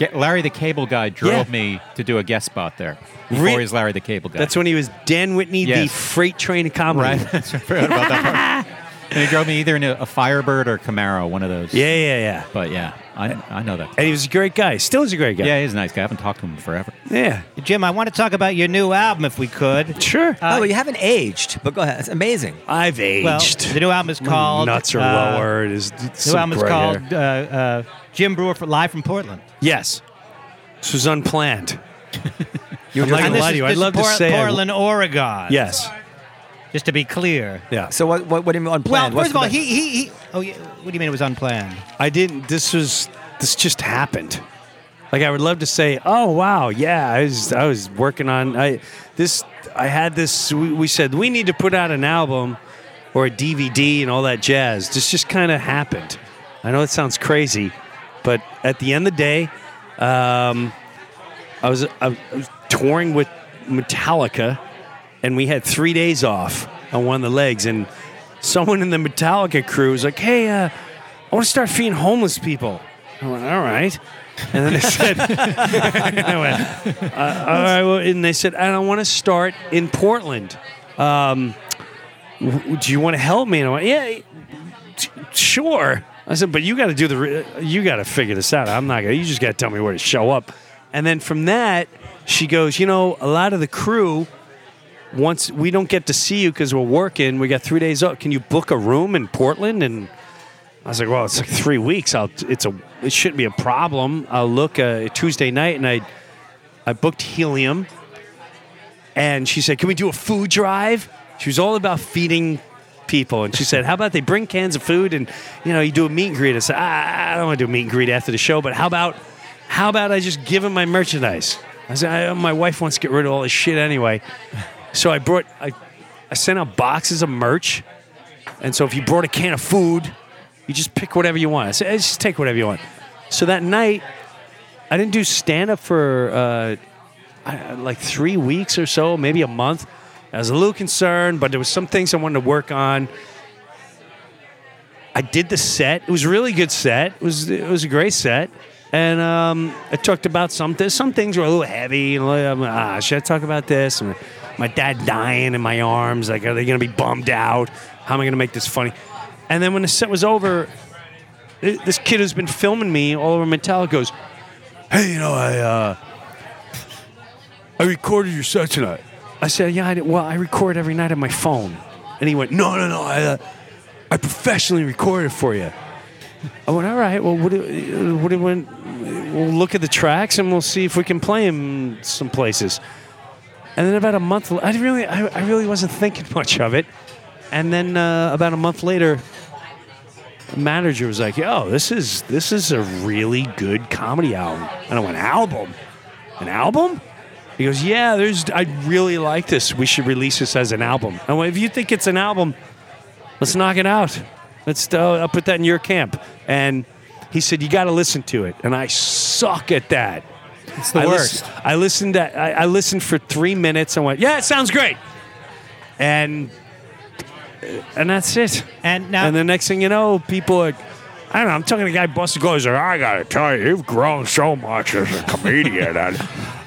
Speaker 3: Get, Larry the Cable Guy drove
Speaker 5: Yeah.
Speaker 3: me to do a guest spot there before
Speaker 5: Re-
Speaker 3: he was Larry the Cable Guy.
Speaker 5: That's when he was Dan Whitney, the freight train of comedy.
Speaker 3: right. That's right. I forgot about that part. And he drove me either in a, a Firebird or Camaro, one of those.
Speaker 5: Yeah, yeah, yeah.
Speaker 3: But yeah, I, I know that.
Speaker 5: And he was a great guy. Still is a great guy.
Speaker 3: Yeah, he's a nice guy. I haven't talked to him forever.
Speaker 5: Yeah.
Speaker 2: Jim, I want to talk about your new album, if we could.
Speaker 5: Sure.
Speaker 1: oh, well, you haven't aged, but go ahead. It's amazing.
Speaker 5: I've aged.
Speaker 2: Well,
Speaker 5: aged.
Speaker 2: the new album is called.
Speaker 5: nuts are
Speaker 2: uh,
Speaker 5: lower. It is it's
Speaker 2: The new
Speaker 5: some
Speaker 2: album is
Speaker 5: gray
Speaker 2: called uh, uh, Jim Breuer for live from Portland.
Speaker 5: Yes. This was unplanned.
Speaker 1: You
Speaker 5: I'm not
Speaker 2: And
Speaker 5: gonna
Speaker 2: this
Speaker 5: lie to you. I'd
Speaker 2: is
Speaker 5: love to
Speaker 2: Por-
Speaker 5: say. I-
Speaker 2: Portland, Oregon.
Speaker 5: yes.
Speaker 2: Just to be clear.
Speaker 5: Yeah.
Speaker 1: So what what, what do you mean unplanned?
Speaker 2: Well,
Speaker 1: What's
Speaker 2: first of all,
Speaker 1: the-
Speaker 2: he, he he. Oh, yeah, what do you mean it was unplanned?
Speaker 5: I didn't. This was. This just happened. Like I would love to say, oh wow, yeah, I was I was working on I this I had this. We, we said we need to put out an album, or a DVD and all that jazz. This just kind of happened. I know it sounds crazy, but at the end of the day, um, I was I was touring with Metallica, and we had three days off on one of the legs, and someone in the Metallica crew was like, "Hey, uh, I want to start feeding homeless people." I went, "All right." And then they said, I went, uh, all right, well, and they said, and I want to start in Portland. Um, w- do you want to help me? And I went, yeah, t- sure. I said, but you got to do the, re- you got to figure this out. I'm not gonna. You just got to tell me where to show up. And then from that, she goes, you know, a lot of the crew. Once we don't get to see you because we're working, we got three days up. Can you book a room in Portland? And I was like, well, it's like three weeks. I'll, it's a, it shouldn't be a problem. I'll look uh, Tuesday night, and I, I booked Helium. And she said, can we do a food drive? She was all about feeding people, and she said, how about they bring cans of food and you know you do a meet and greet? I said, ah, I don't want to do a meet and greet after the show, but how about, how about I just give them my merchandise? I said, I, my wife wants to get rid of all this shit anyway, so I brought, I, I sent out boxes of merch. And so if you brought a can of food, you just pick whatever you want. I said, "Eh, just take whatever you want. So that night, I didn't do stand up for uh, I- like three weeks or so, maybe a month. I was a little concerned, but there was some things I wanted to work on. I did the set. It was a really good set. It was it was a great set. And um, I talked about some things. some things were a little heavy. Like, ah, should I talk about this? And my dad dying in my arms. Like, are they going to be bummed out? How am I going to make this funny? And then when the set was over, this kid who's been filming me all over Metallica goes, "Hey, you know, I uh, I recorded your set tonight." I said, "Yeah, I did. well, I record every night on my phone." And he went, "No, no, no, I, uh, I professionally recorded for you." I went, "All right. Well, what do, what do we, we'll look at the tracks and we'll see if we can play them some places." And then about a month, I really, I, I really wasn't thinking much of it. And then uh, about a month later, manager was like, "Yo, this is this is a really good comedy album." And I went, "Album? An album?" He goes, "Yeah, there's. I really like this. We should release this as an album." I went, "If you think it's an album, let's knock it out. Let's. Uh, I'll put that in your camp." And he said, "You got to listen to it." And I suck at that.
Speaker 1: It's the
Speaker 5: I
Speaker 1: worst.
Speaker 5: Listened, I listened. To, I, I listened for three minutes and went, "Yeah, it sounds great." And and that's it.
Speaker 2: And now,
Speaker 5: And the next thing you know, people are. I don't know. I'm talking to a guy busted goes. I gotta tell you, you've grown so much as a comedian, and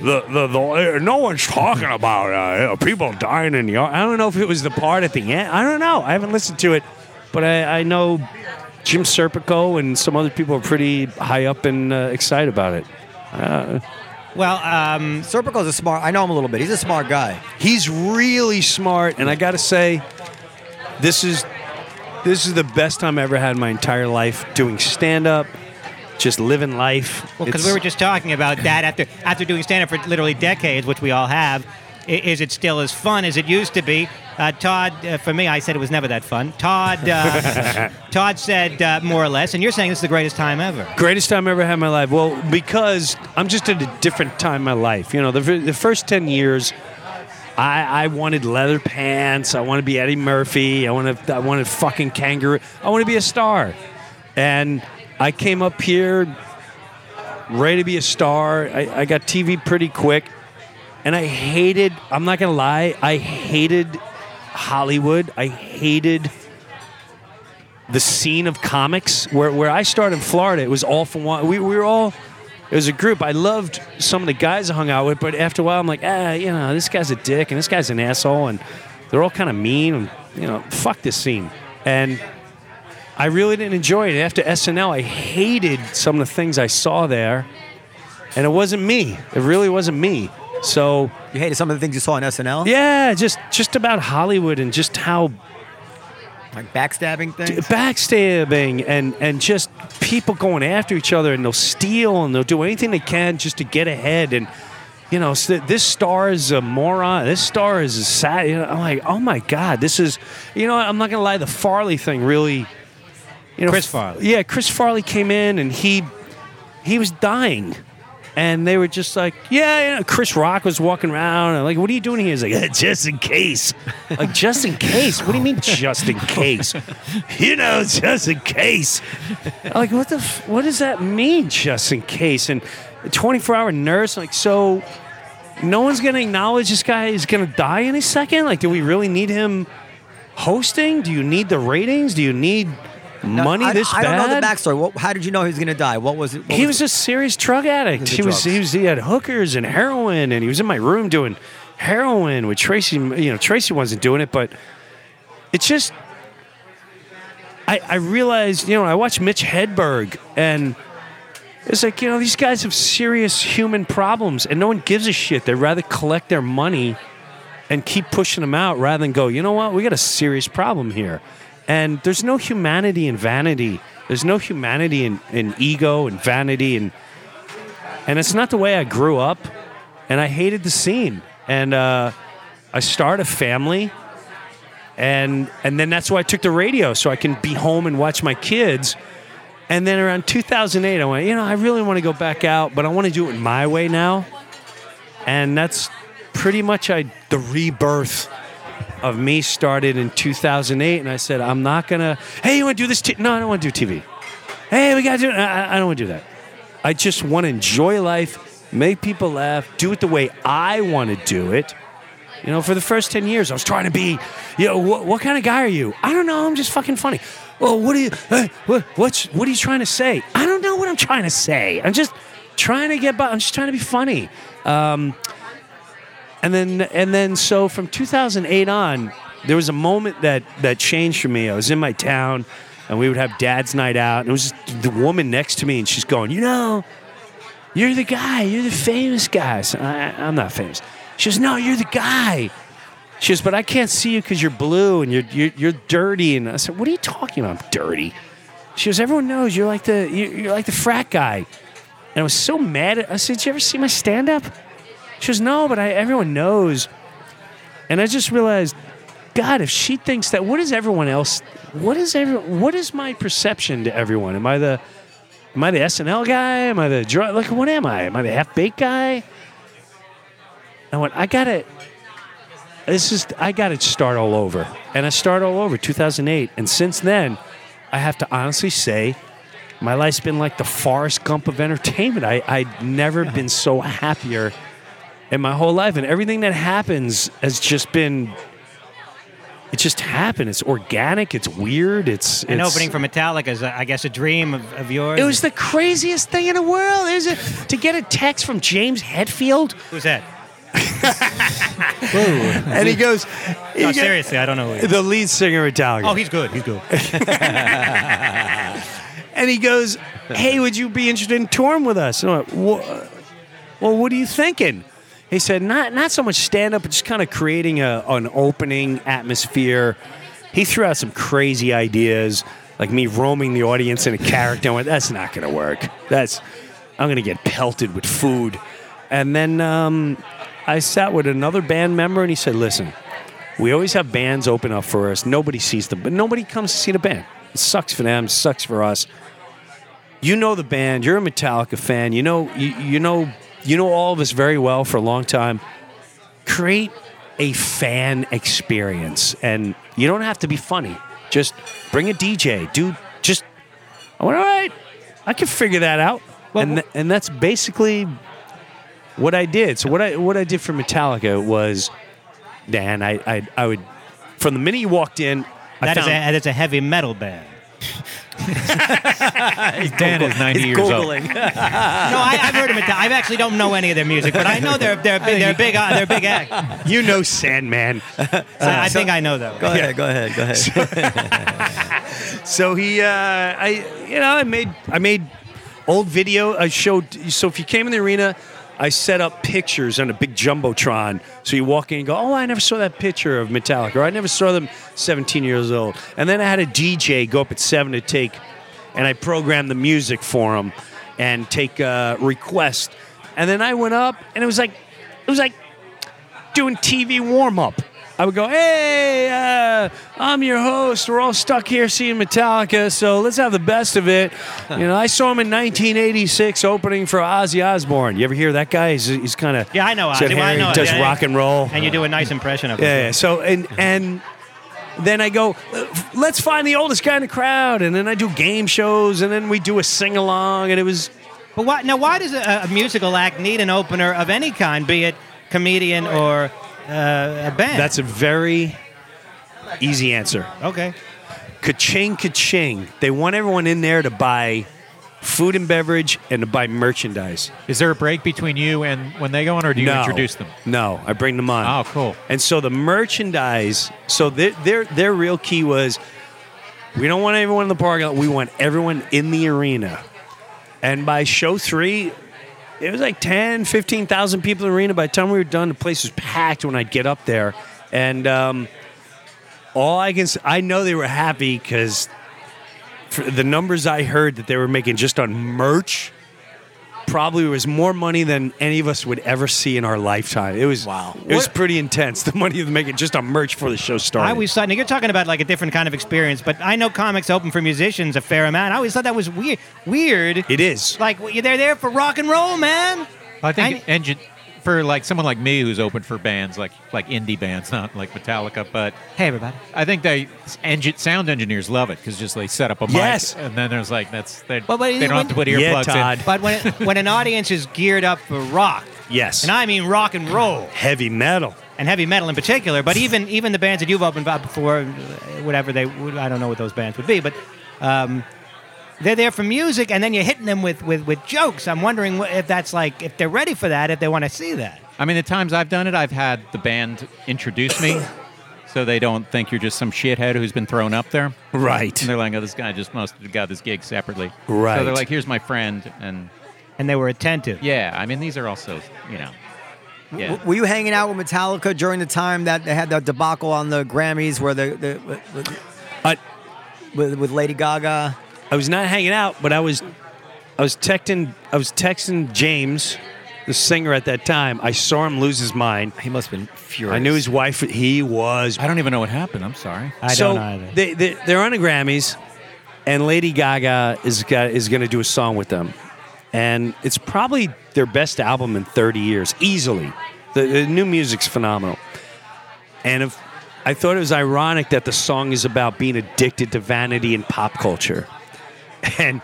Speaker 5: the the, the no one's talking about uh, people dying in the. I don't know if it was the part at the end. I don't know. I haven't listened to it, but I, I know Jim Serpico and some other people are pretty high up and uh, excited about it.
Speaker 2: Well, um,
Speaker 1: Serpico's a smart. I know him a little bit. He's a smart guy.
Speaker 5: He's really smart, and I got to say, this is this is the best time I ever had in my entire life doing stand up, just living life.
Speaker 2: well, because we were just talking about that after after doing stand up for literally decades, which we all have. Is it still as fun as it used to be? Uh, Todd, uh, for me, I said it was never that fun. Todd, uh, Todd said uh, more or less, and you're saying this is the greatest time ever.
Speaker 5: greatest time I ever had in my life. Well, because I'm just at a different time in my life. You know, the, the first 10 years, I, I wanted leather pants. I want to be Eddie Murphy. I want to. I wanted fucking kangaroo. I want to be a star. And I came up here ready to be a star. I, I got TV pretty quick. And I hated, I'm not going to lie, I hated Hollywood. I hated the scene of comics where, where I started in Florida. It was all for one. We, we were all, it was a group. I loved some of the guys I hung out with, but after a while, I'm like, ah, you know, this guy's a dick and this guy's an asshole, and they're all kind of mean, and you know, fuck this scene. And I really didn't enjoy it. After SNL, I hated some of the things I saw there, and it wasn't me. It really wasn't me. So
Speaker 1: You hated some of the things you saw on SNL,
Speaker 5: yeah, just just about Hollywood and just how
Speaker 1: like backstabbing things.
Speaker 5: backstabbing and and just people going after each other and they'll steal and they'll do anything they can just to get ahead and you know so this star is a moron this star is a sad you know, i'm like oh my god this is you know i'm not gonna lie the farley thing really you know
Speaker 2: Chris Farley.
Speaker 5: yeah chris farley came in and he he was dying And they were just like, yeah, you know, Chris Rock was walking around. And like, what are you doing here? He's like, "Eh, just in case. Like, just in case? What do you mean, just in case? you know, just in case. Like, what the, f- what does that mean, just in case? And a 24 hour nurse, like, so no one's going to acknowledge this guy is going to die any second? Like, do we really need him hosting? Do you need the ratings? Do you need money
Speaker 1: I,
Speaker 5: this
Speaker 1: I
Speaker 5: bad?
Speaker 1: I don't know the backstory. What, how did you know he was going to die? What was it? what
Speaker 5: he was a serious drug addict.
Speaker 1: He was
Speaker 5: was, he was he had hookers and heroin, and he was in my room doing heroin with Tracy. You know, Tracy wasn't doing it, but it's just I I realized you know I watched Mitch Hedberg and. It's like, you know, these guys have serious human problems and no one gives a shit. They'd rather collect their money and keep pushing them out rather than go, you know what, we got a serious problem here. And there's no humanity in vanity. There's no humanity in, in ego and vanity and and it's not the way I grew up. And I hated the scene. And uh, I started a family and and then that's why I took the radio so I can be home and watch my kids. And then around 2008, I went, you know, I really want to go back out, but I want to do it my way now. And that's pretty much I the rebirth of me started in 2008. And I said, I'm not gonna. Hey, you want to do this? T-? No, I don't want to do TV. Hey, we got to do. it. I, I don't want to do that. I just want to enjoy life, make people laugh, do it the way I want to do it. You know, for the first 10 years, I was trying to be, you know, what, what kind of guy are you? I don't know. I'm just fucking funny. Well, what are you, hey, what, what's, what are you trying to say? I don't know what I'm trying to say. I'm just trying to get by. I'm just trying to be funny. Um, and then, and then, so from 2008 on, there was a moment that, that changed for me. I was in my town and we would have dad's night out. And it was the woman next to me and she's going, you know, you're the guy. You're the famous guy. Said, I, I'm not famous. She goes, No, you're the guy. She goes, But I can't see you because you're blue and you're, you're you're dirty. And I said, What are you talking about? I'm dirty. She goes, Everyone knows you're like the you- you're like the frat guy. And I was so mad. At, I said, Did you ever see my stand up? She goes, No, but I, everyone knows. And I just realized, God, if she thinks that, what is everyone else? What is every? What is my perception to everyone? Am I the Am I the SNL guy? Am I the drug? Like, what am I? Am I the half baked guy? I went, I gotta. This is I gotta start all over, and I start all over 2008, and since then, I have to honestly say, my life's been like the Forrest Gump of entertainment. I I'd never been so happier in my whole life, and everything that happens has just been. It just happened. It's organic. It's weird. It's
Speaker 2: An opening for Metallica is, I guess, a dream of, of yours.
Speaker 5: It was the craziest thing in the world. Is it to get a text from James Hetfield?
Speaker 2: Who's that?
Speaker 5: And he goes,
Speaker 2: No, seriously, I don't know. Who he is.
Speaker 5: the lead singer of Metallica.
Speaker 2: Oh, he's good. He's good.
Speaker 5: and he goes, "Hey, would you be interested in touring with us?" And I went, "Wha- well, what are you thinking? He said, "Not not so much stand up, but just kind of creating a, an opening atmosphere." He threw out some crazy ideas, like me roaming the audience in a character. Went, "That's not going to work. That's I'm going to get pelted with food." And then um, I sat with another band member, and he said, "Listen." We always have bands open up for us. Nobody sees them, but nobody comes to see the band. It sucks for them. Sucks for us. You know the band. You're a Metallica fan. You know you, you know you know all of us very well for a long time. Create a fan experience, and you don't have to be funny. Just bring a DJ. Do just. I went all right. I can figure that out, and th- and that's basically what I did. So what I what I did for Metallica was, Dan, I I, I would from the minute you walked in, I
Speaker 2: That is a, that is a heavy metal band.
Speaker 3: Dan is 90
Speaker 1: He's
Speaker 3: years old.
Speaker 2: No, I, I've heard of it. I actually don't know any of their music, but I know they're they're big, they're big uh, they're big act.
Speaker 5: you know Sandman.
Speaker 2: I, I think I know though.
Speaker 1: Go ahead. Go ahead. Go ahead.
Speaker 5: So he, uh, I, you know, I made, I made old video. I showed. So if you came in the arena, I set up pictures on a big jumbotron. So you walk in and go, "Oh, I never saw that picture of Metallica. Or I never saw them 17 years old." And then I had a DJ go up at seven to take, and I programmed the music for him and take uh, requests. And then I went up, and it was like, it was like doing TV warm up. I would go, "Hey, uh, I'm your host. We're all stuck here seeing Metallica, so let's have the best of it." You know, I saw him in 1986 opening for Ozzy Osbourne. You ever hear that guy? He's, he's kind of
Speaker 2: Yeah, I know Ozzy. Well, I know
Speaker 5: does
Speaker 2: yeah,
Speaker 5: rock and roll.
Speaker 2: And you do a nice impression of him.
Speaker 5: Yeah, yeah. So and and then I go, "Uh, let's find the oldest guy in the crowd, and then I do game shows, and then we do a sing along, and it was
Speaker 2: But why, now, why does a, a musical act need an opener of any kind, be it comedian or uh, a band?
Speaker 5: that's a very easy answer.
Speaker 2: okay.
Speaker 5: Ka-ching, ka-ching. They want everyone in there to buy food and beverage and to buy merchandise.
Speaker 3: Is there a break between you and when they go on, or do you
Speaker 5: no,
Speaker 3: introduce them?
Speaker 5: No, I bring them on.
Speaker 3: Oh, cool.
Speaker 5: And so the merchandise, so their their their real key was we don't want everyone in the parking lot. We want everyone in the arena. And by show three, it was like 10, 15,000 people in the arena. By the time we were done, the place was packed when I'd get up there. And um, all I can—I know they were happy because the numbers I heard that they were making just on merch probably was more money than any of us would ever see in our lifetime. It was
Speaker 1: Wow.
Speaker 5: It was pretty intense. The money they making just on merch for the show started.
Speaker 2: I always thought, now you're talking about like a different kind of experience, but I know comics open for musicians a fair amount. I always thought that was weird. Weird.
Speaker 5: it is.
Speaker 2: Like, well, they're there for rock and roll, man.
Speaker 3: I think
Speaker 2: I-
Speaker 3: engine for like someone like me who's open for bands like like indie bands, not like Metallica, but
Speaker 2: Hey, everybody.
Speaker 3: I think they engine, sound engineers love it because just they set up a
Speaker 5: Yes.
Speaker 3: mic and then there's like that's they,
Speaker 2: But- but
Speaker 3: they don't have to put
Speaker 5: Yeah,
Speaker 3: earplugs
Speaker 5: Todd.
Speaker 3: in.
Speaker 2: But when, when an audience is geared up for rock,
Speaker 5: Yes.
Speaker 2: and I mean rock and roll,
Speaker 5: Heavy metal.
Speaker 2: and heavy metal in particular, but even even the bands that you've opened up before, whatever they, I don't know what those bands would be, but um, they're there for music, and then you're hitting them with, with, with jokes. I'm wondering wh- if that's like if they're ready for that, if they want to see that.
Speaker 3: I mean, the times I've done it, I've had the band introduce me, so they don't think you're just some shithead who's been thrown up there.
Speaker 5: Right.
Speaker 3: And they're like, "Oh, this guy just must have got this gig separately."
Speaker 5: Right.
Speaker 3: So they're like, "Here's my friend," and
Speaker 2: And they were attentive.
Speaker 3: yeah, I mean, these are also, you know, yeah.
Speaker 1: W- Were you hanging out with Metallica during the time that they had that debacle on the Grammys where the, the with,
Speaker 5: I,
Speaker 1: with, with Lady Gaga?
Speaker 5: I was not hanging out, but I was I was texting I was texting James, the singer at that time. I saw him lose his mind.
Speaker 1: He must have been furious.
Speaker 5: I knew his wife he was
Speaker 3: I don't even know what happened. I'm sorry.
Speaker 2: I
Speaker 5: so
Speaker 2: don't either.
Speaker 5: They, they they're on the Grammys, and Lady Gaga is got, is going to do a song with them, and it's probably their best album in 30 years, easily. The, the new music's phenomenal, and if I thought it was ironic that the song is about being addicted to vanity and pop culture, and.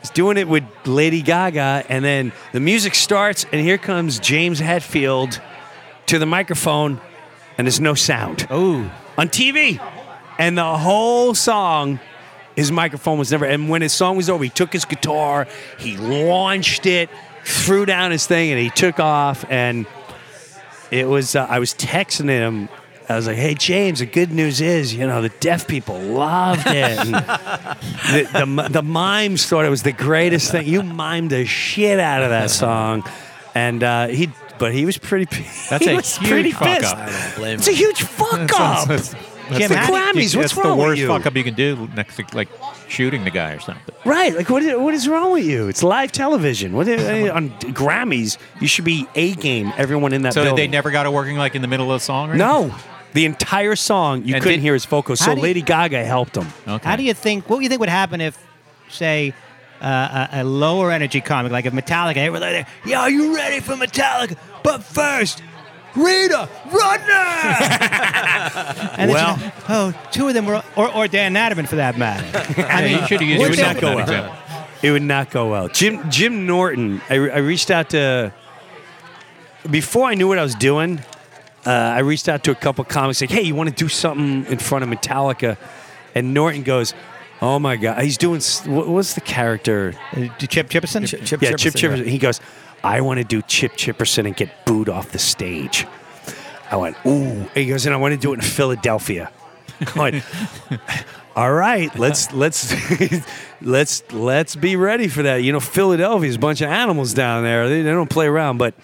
Speaker 5: He's doing it with Lady Gaga, and then the music starts, and here comes James Hetfield to the microphone, and there's no sound
Speaker 2: Oh.
Speaker 5: on TV. And the whole song, his microphone was never. And when his song was over, he took his guitar, he launched it, threw down his thing, and he took off. And it was. Uh, I was texting him. I was like, "Hey James, the good news is, you know, the deaf people loved it. And the, the the mimes thought it was the greatest thing. You mimed the shit out of that song, and uh, he, but he was pretty.
Speaker 3: That's
Speaker 5: he
Speaker 3: a
Speaker 5: was
Speaker 3: huge
Speaker 5: pretty
Speaker 3: fuck
Speaker 5: pissed.
Speaker 3: up.
Speaker 1: I don't blame
Speaker 5: It's a
Speaker 1: him.
Speaker 5: huge fuck up.
Speaker 3: That's,
Speaker 2: Jim,
Speaker 3: the,
Speaker 2: how do you-
Speaker 5: Grammys, what's
Speaker 3: that's
Speaker 5: wrong
Speaker 3: the
Speaker 5: with
Speaker 3: worst
Speaker 5: you?
Speaker 3: fuck up you can do next to like shooting the guy or something.
Speaker 5: Right. Like, what is, what is wrong with you? It's live television. What is, on Grammys, you should be A game, everyone in that
Speaker 3: So
Speaker 5: building.
Speaker 3: they never got it working like in the middle of the song? Or
Speaker 5: No. The entire song, you
Speaker 3: And
Speaker 5: couldn't
Speaker 3: did-
Speaker 5: hear his vocals. So
Speaker 2: do you-
Speaker 5: Lady Gaga helped him.
Speaker 3: Okay.
Speaker 2: How do you think? What do you think would happen if, say, uh, a, a lower energy comic like if Metallica, they were like, "Yeah, are you ready for Metallica?" But first, Rita Rudner. and then
Speaker 5: Well-
Speaker 2: she- oh, two of them were, or, or Dan Natterman for that matter. I
Speaker 3: mean, you should have used
Speaker 5: would
Speaker 3: yourself
Speaker 5: not go
Speaker 3: that
Speaker 5: well.
Speaker 3: example.
Speaker 5: It would not go well. Jim Jim Norton. I, I reached out to before I knew what I was doing. Uh, I reached out to a couple comics like, "Hey, you want to do something in front of Metallica?" And Norton goes, "Oh my god, he's doing what, what's the character?
Speaker 2: Uh, Chip Chipperson.
Speaker 1: Chip, Chip
Speaker 5: yeah, Chip
Speaker 1: Chipperson,
Speaker 5: Chipperson. He goes, I want to do Chip Chipperson and get booed off the stage. I went, ooh. He goes, and I want to do it in Philadelphia. I went, all right, let's let's let's let's be ready for that. You know, Philadelphia's a bunch of animals down there. They, they don't play around. But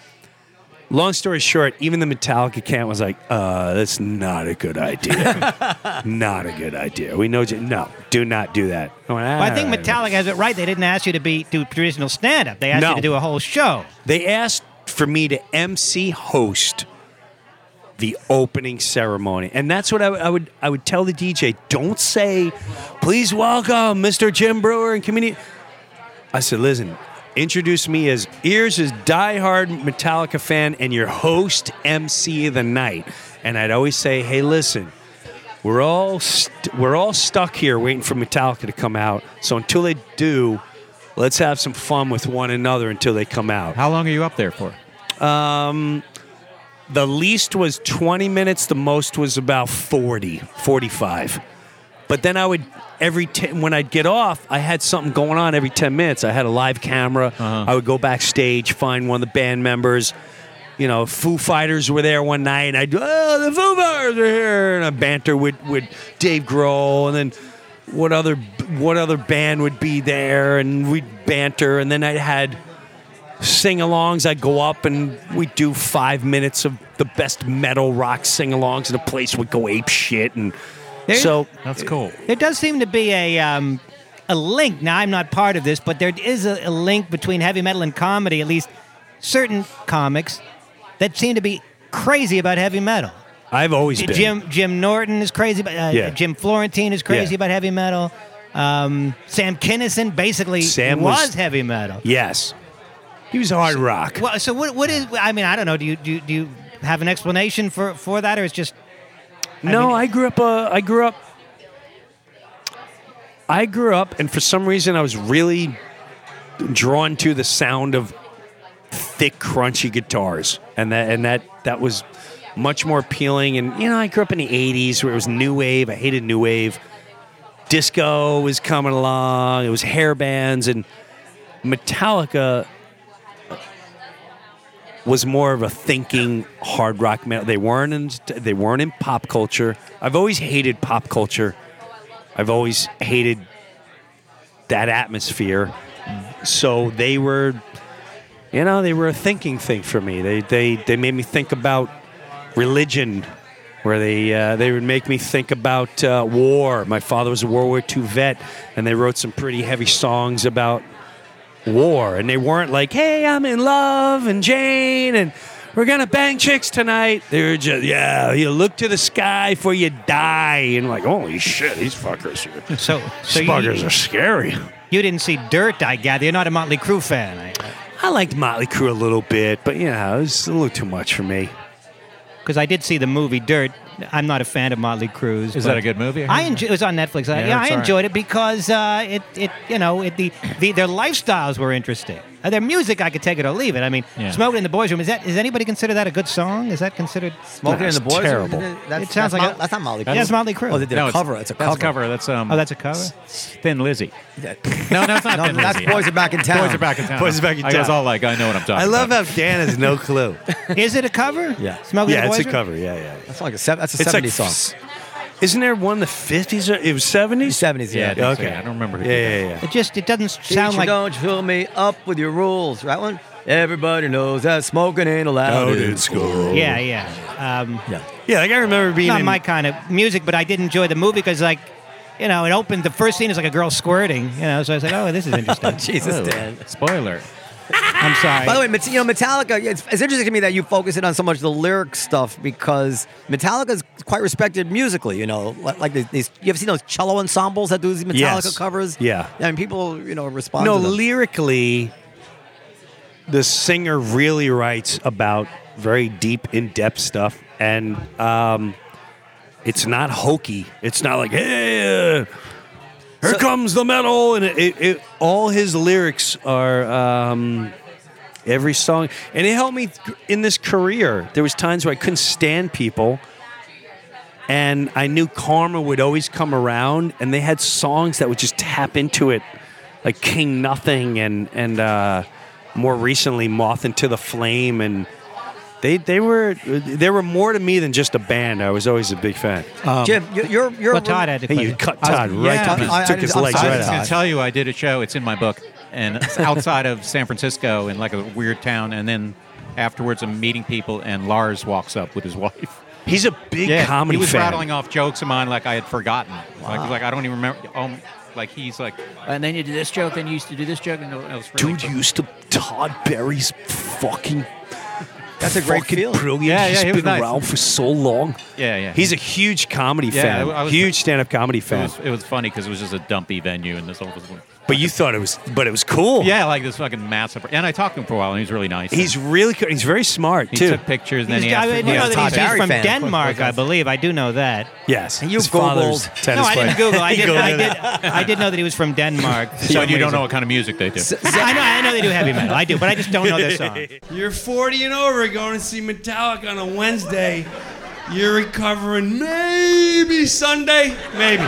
Speaker 5: long story short, even the Metallica camp was like, uh, that's not a good idea. not a good idea. We know, J- no, do not do that. I, went,
Speaker 2: Well, I think. Metallica has it right. They didn't ask you to be do traditional stand up. They asked
Speaker 5: No.
Speaker 2: you to do a whole show.
Speaker 5: They asked for me to MC host the opening ceremony, and that's what I, would- I would I would tell the DJ. Don't say, "Please welcome Mr. Jim Breuer and comedian." I said, "Listen, introduce me as Ears is diehard Metallica fan and your host MC of the night." And I'd always say, "Hey, listen." We're all st- we're all stuck here waiting for Metallica to come out. So until they do, let's have some fun with one another until they come out.
Speaker 3: How long are you up there for?
Speaker 5: Um, the least was 20 minutes, the most was about 40, 45. But then I would every t- when I'd get off, I had something going on every 10 minutes. I had a live camera. Uh-huh. I would go backstage, find one of the band members. You know, Foo Fighters were there one night, and I'd oh the Foo Fighters are here, and I banter with with Dave Grohl, and then what other what other band would be there, and we'd banter, and then I had sing-alongs. I'd go up and we'd do five minutes of the best metal rock sing-alongs, and the place would go ape shit, and
Speaker 2: There-
Speaker 5: so
Speaker 3: That's cool.
Speaker 2: There does seem to be a um, a link. Now, I'm not part of this, but there is a, a link between heavy metal and comedy. At least certain comics that seem to be crazy about heavy metal.
Speaker 5: I've always been.
Speaker 2: Jim Jim Norton is crazy, about uh,
Speaker 5: Yeah.
Speaker 2: Jim Florentine is crazy
Speaker 5: Yeah.
Speaker 2: about heavy metal. Um, Sam Kinison basically
Speaker 5: Sam
Speaker 2: was,
Speaker 5: was-
Speaker 2: heavy metal.
Speaker 5: Yes, he was hard rock.
Speaker 2: Well, so what? What is? I mean, I don't know. Do you do you, do you have an explanation for for that, or it's just
Speaker 5: No,
Speaker 2: mean-
Speaker 5: I grew up. Uh, I grew up. I grew up, and for some reason, I was really drawn to the sound of thick, crunchy guitars, and that and that that was much more appealing. And you know, I grew up in the '80s where it was new wave. I hated new wave. Disco was coming along. It was hair bands, and Metallica was more of a thinking hard rock metal. They weren't in they weren't in pop culture. I've always hated pop culture. I've always hated that atmosphere. So they were, you know, they were a thinking thing for me. They they they made me think about religion, where they uh, they would make me think about uh, war. My father was a World War II vet, and they wrote some pretty heavy songs about war, and they weren't like, "Hey, I'm in love and Jane and we're gonna bang chicks tonight." They were just, "Yeah, you look to the sky for you die," and like, "Holy shit, these fuckers, are,
Speaker 2: so? So
Speaker 5: these fuckers
Speaker 2: you,
Speaker 5: are scary."
Speaker 2: you didn't see Dirt, I gather. You're not a Motley Crue fan. I,
Speaker 5: I liked Motley Crue a little bit, but you know, it was a little too much for me.
Speaker 2: because I did see the movie Dirt. I'm not a fan of Motley Crue's.
Speaker 3: Is that a good movie?
Speaker 2: I enjoy, it was on Netflix. I-
Speaker 3: Yeah,
Speaker 2: Yeah, I
Speaker 3: all right.
Speaker 2: enjoyed it because uh, it, it, you know, it, the, the their lifestyles were interesting. Uh, their music, I could take it or leave it. I mean,
Speaker 3: Yeah.
Speaker 2: "Smoking in the Boys Room" is that? Does anybody consider that a good song? Is that considered?
Speaker 1: Smoking in the
Speaker 5: That's
Speaker 1: boys.
Speaker 5: terrible.
Speaker 1: That's,
Speaker 2: It sounds
Speaker 1: that's
Speaker 2: like
Speaker 1: Mo-
Speaker 2: a-
Speaker 1: that's not Molly.
Speaker 2: Yeah, it's Motley Crue.
Speaker 1: Oh, they did
Speaker 3: No,
Speaker 1: a cover. It's a
Speaker 3: That's
Speaker 1: cover.
Speaker 3: a cover. That's um.
Speaker 2: Oh, that's a cover.
Speaker 3: Thin Lizzy. No, no, it's not
Speaker 1: No,
Speaker 3: Thin
Speaker 1: that's
Speaker 3: Lizzy.
Speaker 1: boys are back in town.
Speaker 3: Boys are back in town.
Speaker 5: Boys are back in Town.
Speaker 3: I was all like, I know what I'm talking about.
Speaker 5: I love
Speaker 3: about.
Speaker 5: how Dan has no clue.
Speaker 2: Is it a cover?
Speaker 1: Yeah.
Speaker 2: Smoking in the Boys Room.
Speaker 5: yeah, it's a cover. Yeah, yeah.
Speaker 1: That's like a that's a 70s song.
Speaker 5: S- Isn't there one in the fifties? It was seventies.
Speaker 1: 70s,
Speaker 3: Yeah,
Speaker 1: yeah.
Speaker 3: I think so,
Speaker 5: Okay.
Speaker 3: yeah. I don't remember who
Speaker 5: Yeah,
Speaker 3: did
Speaker 5: yeah, yeah.
Speaker 2: It just it doesn't
Speaker 1: Teacher,
Speaker 2: sound like.
Speaker 1: don't fill me up with your rules. That one? Everybody knows that smoking ain't allowed
Speaker 5: Out
Speaker 1: in
Speaker 5: in school.
Speaker 2: Yeah, yeah. Um,
Speaker 1: Yeah.
Speaker 5: Yeah, like I remember being
Speaker 2: not
Speaker 5: in
Speaker 2: my kind of music, but I did enjoy the movie because, like, you know, it opened. The first scene is like a girl squirting. You know, so I was like, oh, this is interesting.
Speaker 1: Jesus,
Speaker 3: Oh,
Speaker 1: Dan.
Speaker 3: Spoiler.
Speaker 2: I'm sorry.
Speaker 1: By the way, you know, Metallica, it's, it's interesting to me that you focus it on so much the lyric stuff because Metallica is quite respected musically, you know. Like, these, you ever seen those cello ensembles that do these Metallica
Speaker 5: Yes.
Speaker 1: covers?
Speaker 5: Yeah.
Speaker 1: And people, you know, respond
Speaker 5: no lyrically the singer really writes about very deep in-depth stuff and um, it's not hokey it's not like hey uh, here
Speaker 1: So-
Speaker 5: comes the metal and it, it, it, all his lyrics are um, every song. And it helped me in this career there was times where i couldn't stand people and I knew karma would always come around, and they had songs that would just tap into it, like King Nothing, and and uh, more recently Moth into the Flame, and they they were they were more to me than just a band. I was always a big fan.
Speaker 1: Jim, you- you're. you're
Speaker 2: well, Todd had to
Speaker 5: Hey, you
Speaker 2: it.
Speaker 5: cut
Speaker 3: I was-
Speaker 5: Todd right
Speaker 3: yeah,
Speaker 5: to
Speaker 1: I- I
Speaker 5: took his
Speaker 1: just- I'm
Speaker 5: legs
Speaker 1: sorry,
Speaker 3: I
Speaker 5: right
Speaker 3: was going to tell you, I did a show. It's in my book, and it's outside of San Francisco in like a weird town. And then afterwards, I'm meeting people, and Lars walks up with his wife.
Speaker 5: He's a big comedy
Speaker 3: he was
Speaker 5: fan.
Speaker 3: rattling off jokes of mine like I had forgotten. Like, like I don't even remember. Um, like he's like, and then you do this joke, then you used to do this joke, and it was really
Speaker 5: Dude used to Todd Barry's fucking
Speaker 1: That's a great feeling.
Speaker 5: brilliant.
Speaker 3: Yeah, yeah,
Speaker 5: He's
Speaker 3: he was
Speaker 5: been
Speaker 3: nice.
Speaker 5: around for so long.
Speaker 3: Yeah, yeah.
Speaker 5: He's a huge comedy
Speaker 3: Yeah,
Speaker 5: fan.
Speaker 3: Was-
Speaker 5: huge stand-up comedy
Speaker 3: It
Speaker 5: fan.
Speaker 3: was, it was funny because it was just a dumpy venue and this all whole.
Speaker 5: But you thought it was, but it was cool.
Speaker 3: Yeah, like this fucking massive. And I talked to him for a while, and he was really nice.
Speaker 5: He's really good. He's very smart too.
Speaker 3: he
Speaker 5: too.
Speaker 3: took pictures, and then
Speaker 2: He's,
Speaker 3: he
Speaker 2: I
Speaker 3: asked
Speaker 2: mean, you
Speaker 1: Yeah,
Speaker 2: know
Speaker 1: Todd
Speaker 2: that he's, he's
Speaker 1: Barry
Speaker 2: from
Speaker 1: fan.
Speaker 2: Denmark, I believe. I do know that.
Speaker 5: yes.
Speaker 1: And you
Speaker 5: His father's
Speaker 1: Googled-
Speaker 5: tennis
Speaker 2: no, I didn't Google. I
Speaker 5: He
Speaker 2: did. I
Speaker 5: Googled
Speaker 2: did. I did know that he was from Denmark. for
Speaker 3: So
Speaker 2: some
Speaker 3: you don't
Speaker 2: reason.
Speaker 3: know what kind of music they do.
Speaker 2: I know. I know they do heavy metal. I do, but I just don't know their song.
Speaker 6: You're 40 and over going to see Metallica on a Wednesday. You're recovering maybe Sunday. Maybe.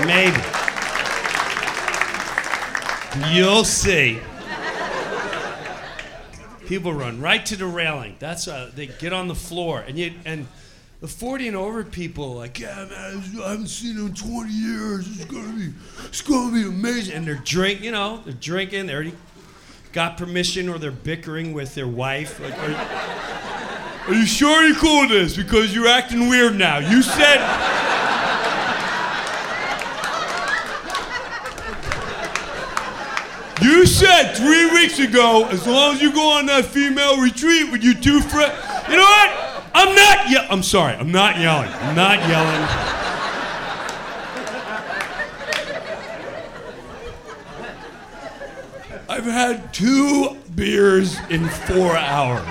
Speaker 6: Maybe. You'll see. People run right to the railing. That's uh, they get on the floor, and you and the 40 and over people like, yeah, man, I haven't seen him in 20 years. It's gonna be, it's gonna be amazing. And they're drink, you know, they're drinking. They already got permission, or they're bickering with their wife. Like, are, are you sure you're cool with this? Because you're acting weird now. You said. You said three weeks ago, as long as you go on that female retreat with your two friends. You know what? I'm not ye- I'm sorry. I'm not yelling. I'm not yelling. I've had two beers in four hours.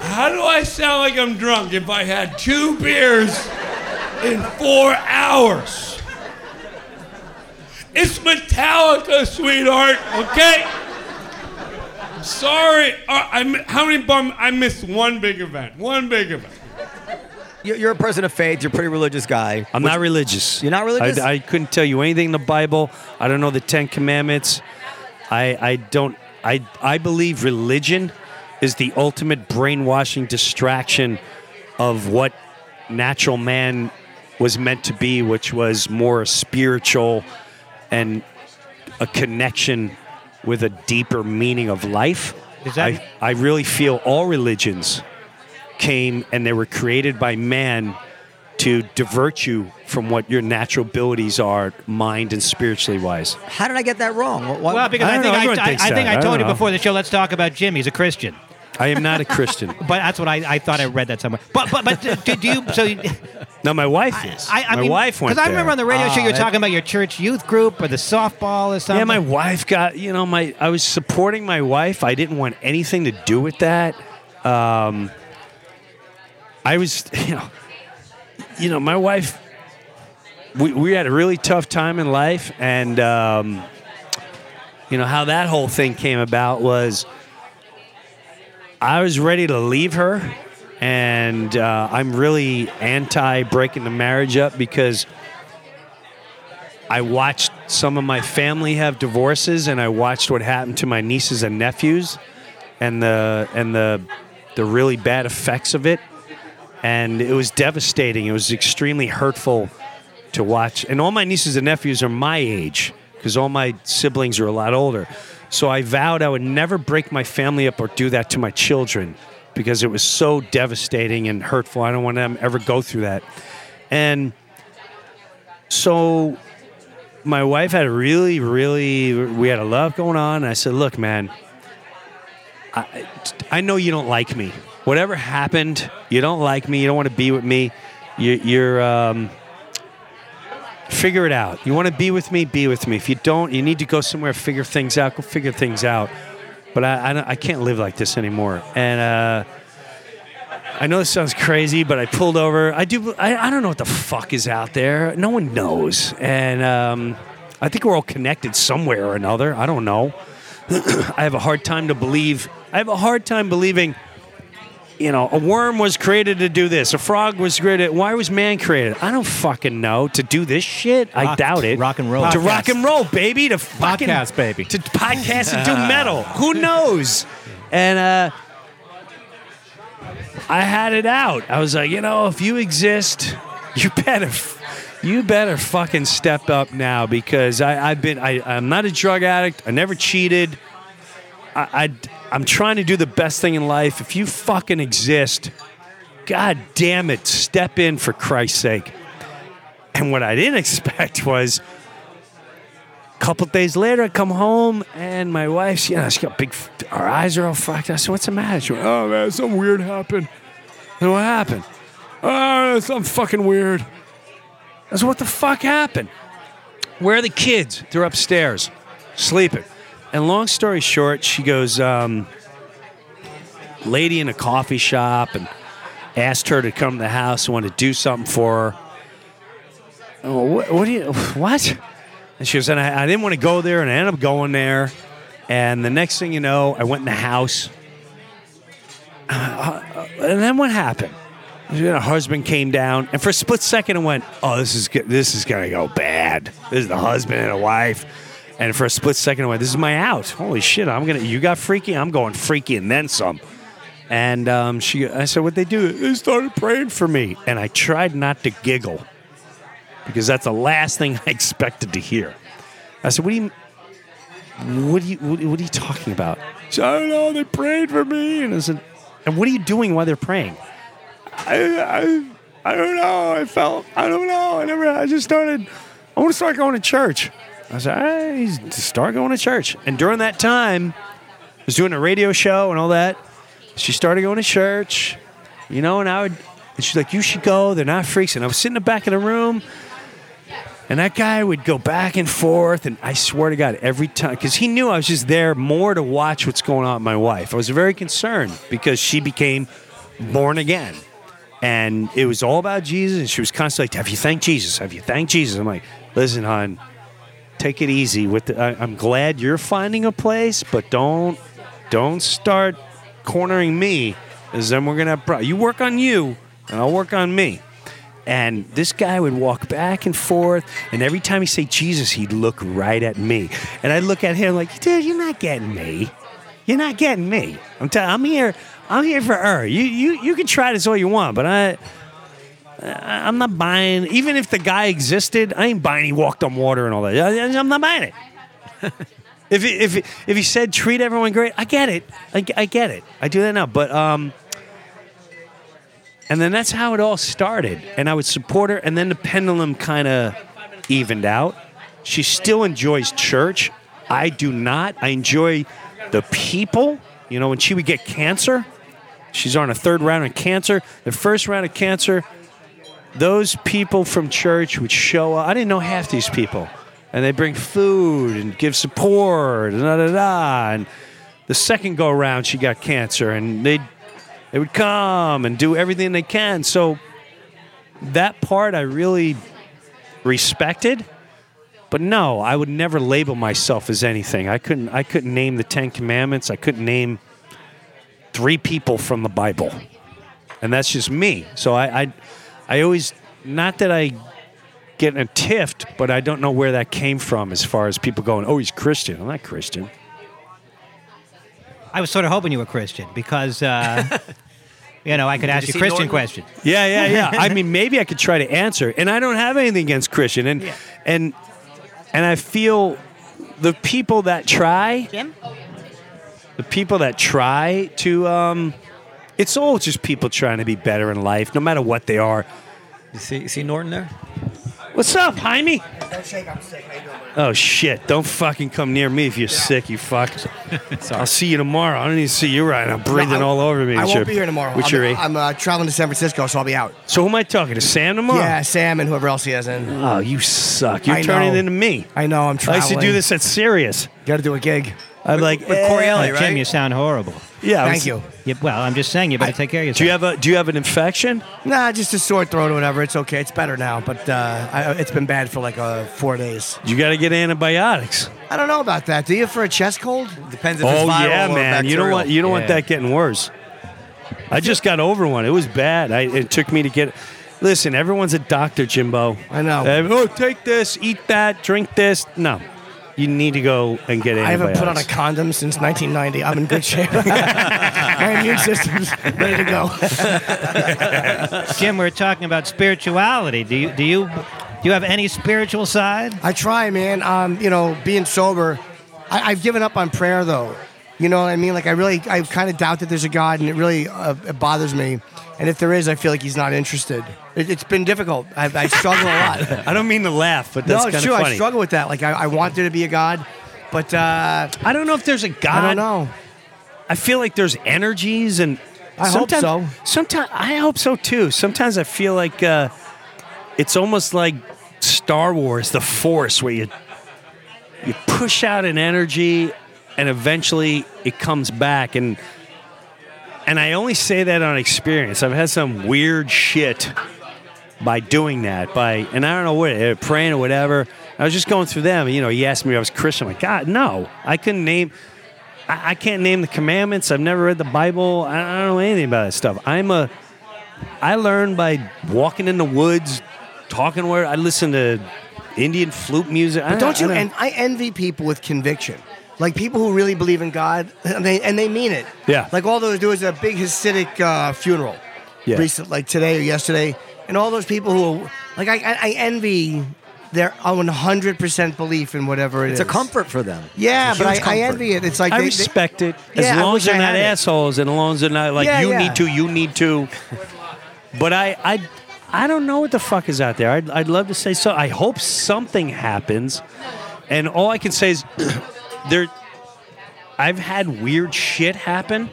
Speaker 6: How do I sound like I'm drunk if I had two beers in four hours? It's Metallica, sweetheart. Okay. Sorry. Uh, I, mi- how many bum? I missed one big event. One big event.
Speaker 1: You- You're a person of faith. You're a pretty religious guy.
Speaker 5: I'm not religious.
Speaker 1: You're not religious?
Speaker 5: I, I couldn't tell you anything in the Bible. I don't know the Ten Commandments. I, I don't. I, I believe religion is the ultimate brainwashing distraction of what natural man was meant to be, which was more spiritual and a connection with a deeper meaning of life.
Speaker 2: Is that-
Speaker 5: I, I really feel all religions came and they were created by man to divert you from what your natural abilities are, mind and spiritually wise.
Speaker 1: How did I get that wrong? What- what-
Speaker 2: Well, because
Speaker 5: I
Speaker 2: I,
Speaker 5: don't
Speaker 2: think
Speaker 5: know.
Speaker 2: I,
Speaker 5: Everyone
Speaker 2: I,
Speaker 5: thinks
Speaker 2: I think. I
Speaker 5: I
Speaker 2: told
Speaker 5: don't
Speaker 2: you
Speaker 5: know.
Speaker 2: before the show. Let's talk about Jim. He's a Christian.
Speaker 5: I am not a Christian.
Speaker 2: But that's what I, I thought I read that somewhere. But but but do, do you? So you-
Speaker 5: no, my wife is.
Speaker 2: I, I
Speaker 5: my
Speaker 2: mean,
Speaker 5: wife went
Speaker 2: because I remember
Speaker 5: there.
Speaker 2: on the radio show you were
Speaker 1: Ah,
Speaker 2: talking about your church youth group or the softball or something.
Speaker 5: Yeah, my wife got, you know, my I was supporting my wife. I didn't want anything to do with that. Um, I was, you know, you know, my wife. We we had a really tough time in life, and um, you know how that whole thing came about was. I was ready to leave her, and uh, I'm really anti breaking the marriage up because I watched some of my family have divorces, and I watched what happened to my nieces and nephews, and the and the the really bad effects of it, and it was devastating. It was extremely hurtful to watch. And all my nieces and nephews are my age because all my siblings are a lot older. So I vowed I would never break my family up or do that to my children because it was so devastating and hurtful. I don't want them ever go through that. And so my wife had a really, really, we had a love going on. And I said, look, man, I, I know you don't like me. Whatever happened, you don't like me. You don't want to be with me. You, you're, um, figure it out. You want to be with me, be with me. If you don't, you need to go somewhere, figure things out, go figure things out. But I, I, I can't live like this anymore. And uh, I know this sounds crazy, but I pulled over. I do. I, I don't know what the fuck is out there. No one knows. And um, I think we're all connected somewhere or another. I don't know. I have a hard time to believe. I have a hard time believing you know, a worm was created to do this. A frog was created. Why was man created? I don't fucking know. To do this shit? I
Speaker 2: Rock-
Speaker 5: doubt it.
Speaker 2: rock and roll.
Speaker 5: To rock and roll, baby. To fucking
Speaker 3: Podcast, baby.
Speaker 5: To podcast and do metal. Who knows? And uh, I had it out. I was like, you know, if you exist, you better. You better fucking step up now because I, I've been. I, I'm not a drug addict. I never cheated. I, I, am trying to do the best thing in life. If you fucking exist, god damn it, step in for Christ's sake. And what I didn't expect was a couple days later, I come home and my wife's, you know, she got big, her eyes are all fucked. I said, what's the matter? She went, oh man, something weird happened. Said, what happened? Oh, something fucking weird. I said, what the fuck happened? Where are the kids? They're upstairs, sleeping. And long story short, she goes, um, lady in a coffee shop and asked her to come to the house and want to do something for her. Oh, what, what do you, what? And she goes, and I, I didn't want to go there, and I ended up going there. And the next thing you know, I went in the house. Uh, uh, and then what happened? Her husband came down, and for a split second, I went, "Oh, this is this is gonna go bad. This is the husband and a wife." And for a split second, I went, "This is my out. Holy shit! I'm gonna. You got freaky. I'm going freaky, and then some." And um, she, I said, "What they do?" They started praying for me, and I tried not to giggle because that's the last thing I expected to hear. I said, "What do you?" What are you what, are you talking about? I don't know. They prayed for me, and I said, "And what are you doing while they're praying?" I, I, I don't know. I felt, I don't know. I never, I just started, I want to start going to church. I said, hey, start going to church. And during that time, I was doing a radio show and all that. She started going to church, you know, and I would, and she's like, you should go. They're not freaks. And I was sitting in the back of the room. And that guy would go back and forth, and I swear to God, every time, because he knew I was just there more to watch what's going on with my wife. I was very concerned because she became born again and it was all about Jesus. And she was constantly like, "Have you thanked Jesus? Have you thanked Jesus?" I'm like, "Listen, hon, take it easy. With the, I, I'm glad you're finding a place, but don't don't start cornering me, because then we're gonna have you work on you, and I'll work on me." And this guy would walk back and forth, and every time he say Jesus, he'd look right at me, and I'd look at him like, "Dude, you're not getting me. You're not getting me. I'm telling. I'm here. I'm here for her. You you you can try this all you want, but I." I'm not buying. Even if the guy existed, I ain't buying. He walked on water and all that. I- I'm not buying it. if he, if if he said treat everyone great, I get it. I, I get it. I do that now. But um, and then that's how it all started. And I would support her, and then the pendulum kind of evened out. She still enjoys church. I do not. I enjoy the people. You know, when she would get cancer, she's on a third round of cancer. The first round of cancer, those people from church would show up. I didn't know half these people. And they bring food and give support, and da da da. And the second go around, she got cancer, and they they would come and do everything they can. So that part I really respected. But no, I would never label myself as anything. I couldn't I couldn't name the 10 commandments. I couldn't name three people from the Bible. And that's just me. So I I, I always not that I get in a tiff, but I don't know where that came from as far as people going, "Oh, he's Christian." I'm not Christian.
Speaker 2: I was sort of hoping you were Christian because, uh, you know, I could ask
Speaker 1: you
Speaker 2: you Christian
Speaker 1: Norton?
Speaker 2: questions.
Speaker 5: Yeah, yeah, yeah. I mean, maybe I could try to answer, and I don't have anything against Christian, and and and I feel the people that try,
Speaker 4: Jim?
Speaker 5: the people that try to, um, it's all just people trying to be better in life, no matter what they are.
Speaker 1: You see, you see Norton there?
Speaker 5: What's up, Jaime? Oh shit! Don't fucking come near me if you're sick, you fuck. I'll see you tomorrow. I don't need to see you right now, breathing
Speaker 7: No, I-
Speaker 5: all over me.
Speaker 7: I
Speaker 5: with
Speaker 7: won't
Speaker 5: your-
Speaker 7: be here tomorrow.
Speaker 5: With
Speaker 7: I'm,
Speaker 5: your,
Speaker 7: I'm uh, traveling to San Francisco, so I'll be out.
Speaker 5: so who am I talking to? Sam tomorrow?
Speaker 7: Yeah, Sam and whoever else he has in.
Speaker 5: Oh, you suck. You're
Speaker 7: I
Speaker 5: turning
Speaker 7: know.
Speaker 5: into me.
Speaker 7: I know I'm
Speaker 5: I
Speaker 7: traveling.
Speaker 5: used to do this at Sirius.
Speaker 7: Got to do a gig.
Speaker 5: I'm like,
Speaker 1: with Corielli,
Speaker 5: eh.
Speaker 1: right?
Speaker 2: Jim, you sound horrible.
Speaker 5: Yeah.
Speaker 7: Thank
Speaker 5: was-
Speaker 7: you.
Speaker 2: You, well, I'm just saying you better take care of yourself.
Speaker 5: Do you have a Do you have an infection?
Speaker 7: Nah, just a sore throat or whatever. It's okay. It's better now, but uh, I, it's been bad for like uh, four days.
Speaker 5: You got to get antibiotics.
Speaker 7: I don't know about that. Do you for a chest cold?
Speaker 1: Depends if it's
Speaker 5: Oh
Speaker 1: viral
Speaker 5: yeah,
Speaker 1: or
Speaker 5: man. You don't
Speaker 1: bacterial.
Speaker 5: want you don't want
Speaker 2: Yeah.
Speaker 5: that getting worse. I just got over one. It was bad. I, it took me to get. Listen, everyone's a doctor, Jimbo.
Speaker 7: I know.
Speaker 5: Uh, oh, take this, eat that, drink this. No, you need to go and get
Speaker 7: I haven't put on a condom since 1990. I'm in good shape. My immune system's ready to go.
Speaker 2: Jim, we're talking about spirituality. Do you do you do you have any spiritual side?
Speaker 7: I try, man. Um, you know, being sober, I, I've given up on prayer though. You know what I mean? Like I really, I kind of doubt that there's a God, and it really uh, it bothers me. And if there is, I feel like He's not interested. It, it's been difficult. I, I struggle a lot.
Speaker 5: I don't mean to laugh, but that's
Speaker 7: no,
Speaker 5: kind
Speaker 7: it's
Speaker 5: of
Speaker 7: true.
Speaker 5: funny.
Speaker 7: I struggle with that. Like I, I want there to be a God, but uh,
Speaker 5: I don't know if there's a God.
Speaker 7: I don't know.
Speaker 5: I feel like there's energies and
Speaker 7: I hope so.
Speaker 5: Sometimes I hope so too. Sometimes I feel like uh, it's almost like Star Wars, the Force, where you you push out an energy and eventually it comes back and and I only say that on experience. I've had some weird shit by doing that by and I don't know what uh, praying or whatever. I was just going through them. You know, he asked me if I was Christian. I'm like, God, no, I couldn't name. I, I can't name the commandments. I've never read the Bible. I, I don't know anything about that stuff. I'm a. I learned by walking in the woods, talking where I listen to Indian flute music.
Speaker 7: But don't you? And I envy people with conviction, like people who really believe in God, and they and they mean it.
Speaker 5: Yeah.
Speaker 7: Like all those. There was a big Hasidic uh, funeral,
Speaker 5: Yeah.
Speaker 7: recent, like today or yesterday, and all those people who, like, I, I, I envy their 100 percent belief in whatever it
Speaker 1: It's
Speaker 7: is.
Speaker 1: a comfort for them.
Speaker 7: Yeah, but I, I envy it. It's like
Speaker 5: I
Speaker 7: they- they-
Speaker 5: respect it as
Speaker 7: Yeah,
Speaker 5: long as they're
Speaker 7: I
Speaker 5: not
Speaker 7: had it.
Speaker 5: assholes and as long as they're not like
Speaker 7: Yeah,
Speaker 5: you
Speaker 7: yeah.
Speaker 5: need to, you need to. But I, I, I don't know what the fuck is out there. I'd, I'd love to say so. I hope something happens, and all I can say is there. I've had weird shit happen,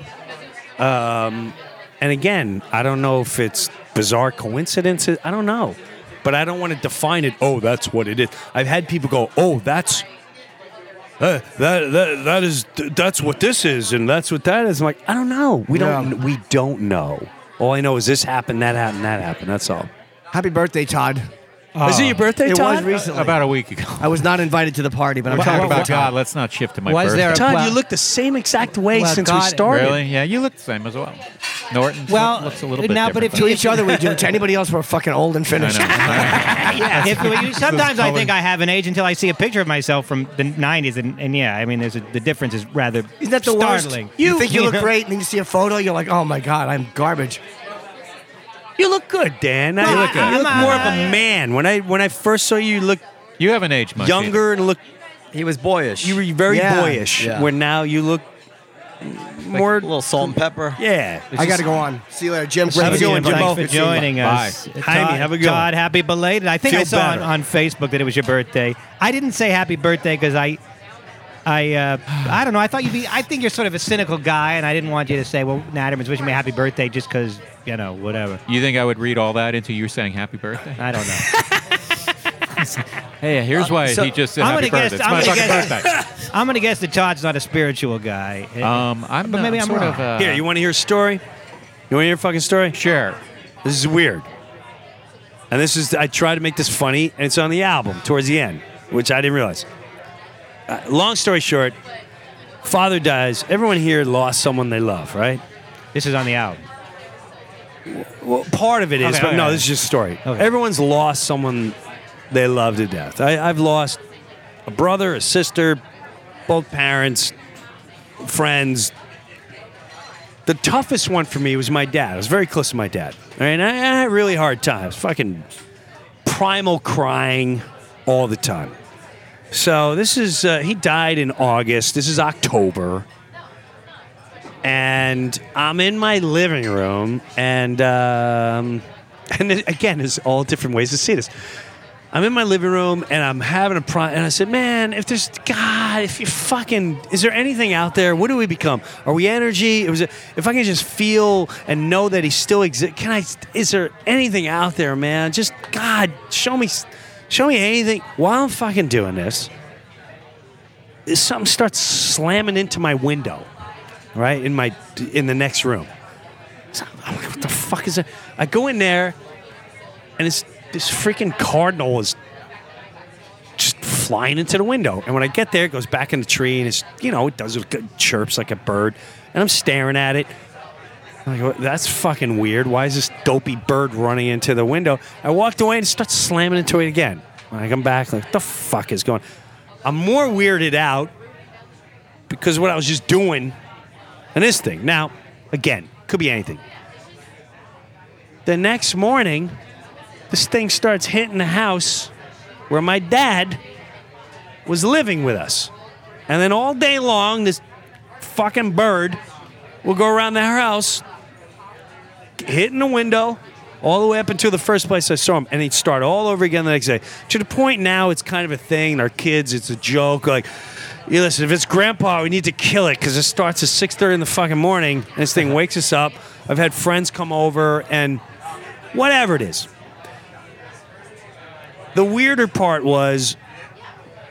Speaker 5: um, and again, I don't know if it's bizarre coincidences. I don't know, but I don't want to define it. Oh, that's what it is. I've had people go, "Oh, that's." Uh, that, that that is that's what this is and that's what that is. I'm like, I don't know. We don't
Speaker 7: Yeah.
Speaker 5: we don't know. All I know is this happened, that happened, that happened. That's all.
Speaker 7: Happy birthday, Todd.
Speaker 5: Is it ah. your birthday,
Speaker 7: It
Speaker 5: Todd?
Speaker 7: was recently.
Speaker 3: About a week ago.
Speaker 7: I was not invited to the party, but I'm
Speaker 3: We're
Speaker 7: talking
Speaker 3: talking
Speaker 7: about
Speaker 3: about God.
Speaker 7: Todd.
Speaker 3: Let's not shift to my
Speaker 2: Was
Speaker 3: birthday.
Speaker 2: there a-
Speaker 5: Todd,
Speaker 2: Well-
Speaker 5: you look the same exact way
Speaker 2: Well,
Speaker 5: since
Speaker 2: God-
Speaker 5: we started.
Speaker 3: Really? Yeah, you look the same as well. Norton
Speaker 2: Well,
Speaker 3: looks a little bit
Speaker 2: now, but
Speaker 3: different.
Speaker 2: if
Speaker 7: To each other we do. To anybody else, we're fucking old and
Speaker 3: I
Speaker 7: finished.
Speaker 3: know.
Speaker 2: yeah, if, you- sometimes I think I have an age until I see a picture of myself from the '90s, and, and yeah, I mean, there's a, the difference is rather
Speaker 7: Isn't that the
Speaker 2: startling.
Speaker 7: worst? You, think you look great, and then you see a photo, you're like, oh my god, I'm garbage.
Speaker 5: You look good, Dan. I- you look,
Speaker 2: I-
Speaker 5: you look more of a man. When I when I first saw you, you looked
Speaker 3: You haven't aged much. either.
Speaker 5: younger and look
Speaker 1: He was boyish.
Speaker 5: you were very
Speaker 7: Yeah.
Speaker 5: boyish.
Speaker 1: Yeah.
Speaker 5: Where now you look
Speaker 1: Like
Speaker 5: more.
Speaker 1: a little salt and pepper.
Speaker 5: yeah,
Speaker 7: I got to go on. See you later, Jim.
Speaker 5: Have a good one,
Speaker 7: seeing you,
Speaker 5: Jimbo.
Speaker 2: Thanks for joining us.
Speaker 5: Bye.
Speaker 2: Todd,
Speaker 5: have a good one.
Speaker 2: Todd, happy belated. I think I saw on,
Speaker 5: better.
Speaker 2: on Facebook that it was your birthday. I didn't say happy birthday because I, I, uh, I don't know. I thought you'd be. I think you're sort of a cynical guy, and I didn't want you to say, "Well, Natterman's wishing me a happy birthday," just because you know, whatever.
Speaker 3: You think I would read all that into you saying happy birthday?
Speaker 2: I don't know.
Speaker 3: Hey, here's why
Speaker 7: so
Speaker 3: he just said
Speaker 2: I'm
Speaker 3: happy
Speaker 2: gonna guess-
Speaker 3: birthday. It's
Speaker 2: I'm
Speaker 3: my
Speaker 2: gonna
Speaker 3: fucking
Speaker 2: guess-
Speaker 3: birthday.
Speaker 2: I'm gonna guess that Todd's not a spiritual guy.
Speaker 3: Um, I'm
Speaker 2: But
Speaker 3: not-
Speaker 2: maybe I'm
Speaker 3: sort
Speaker 2: wrong.
Speaker 3: of. Uh,
Speaker 5: Here, you want to hear a story? You want to hear a fucking story?
Speaker 3: Sure.
Speaker 5: This is weird. And this is, I try to make this funny, and it's on the album towards the end, which I didn't realize. Uh, long story short, father dies. Everyone here lost someone they love, right?
Speaker 2: this is on the album.
Speaker 5: Well, part of it is,
Speaker 2: Okay,
Speaker 5: but
Speaker 2: okay,
Speaker 5: no,
Speaker 2: okay.
Speaker 5: this is just a story.
Speaker 2: Okay.
Speaker 5: Everyone's lost someone they love to death. I, I've lost a brother, a sister, both parents, friends. The toughest one for me was my dad. I was very close to my dad. All right, and I, I had really hard times. Fucking primal crying all the time. So this is uh, he died in August. This is October, and I'm in my living room, and um, and it- again, there's all different ways to see this. I'm in my living room and I'm having a pro, and I said, "Man, if there's God, if you fucking, is there anything out there? What do we become? Are we energy? It was, if I can just feel and know that He still exists. Can I? Is there anything out there, man? Just God, show me, show me anything. While I'm fucking doing this, something starts slamming into my window, right in my in the next room. So I'm like, what the fuck is that? I go in there, and it's this freaking cardinal is just flying into the window. And when I get there, it goes back in the tree, and it's you know it does it chirps like a bird, and I'm staring at it. Like, that's fucking weird. Why is this dopey bird running into the window? I walked away and it starts slamming into it again. When I come back, like, the fuck is going? I'm more weirded out because what I was just doing and this thing. Now, again, could be anything. The next morning, this thing starts hitting the house where my dad was living with us. And then all day long, this fucking bird will go around their house, hitting the window, all the way up until the first place I saw him, and he'd start all over again the next day. To the point now, it's kind of a thing. Our kids, it's a joke. Like, you listen, if it's grandpa, we need to kill it because it starts at six thirty in the fucking morning, and this thing wakes us up. I've had friends come over, and whatever it is. The weirder part was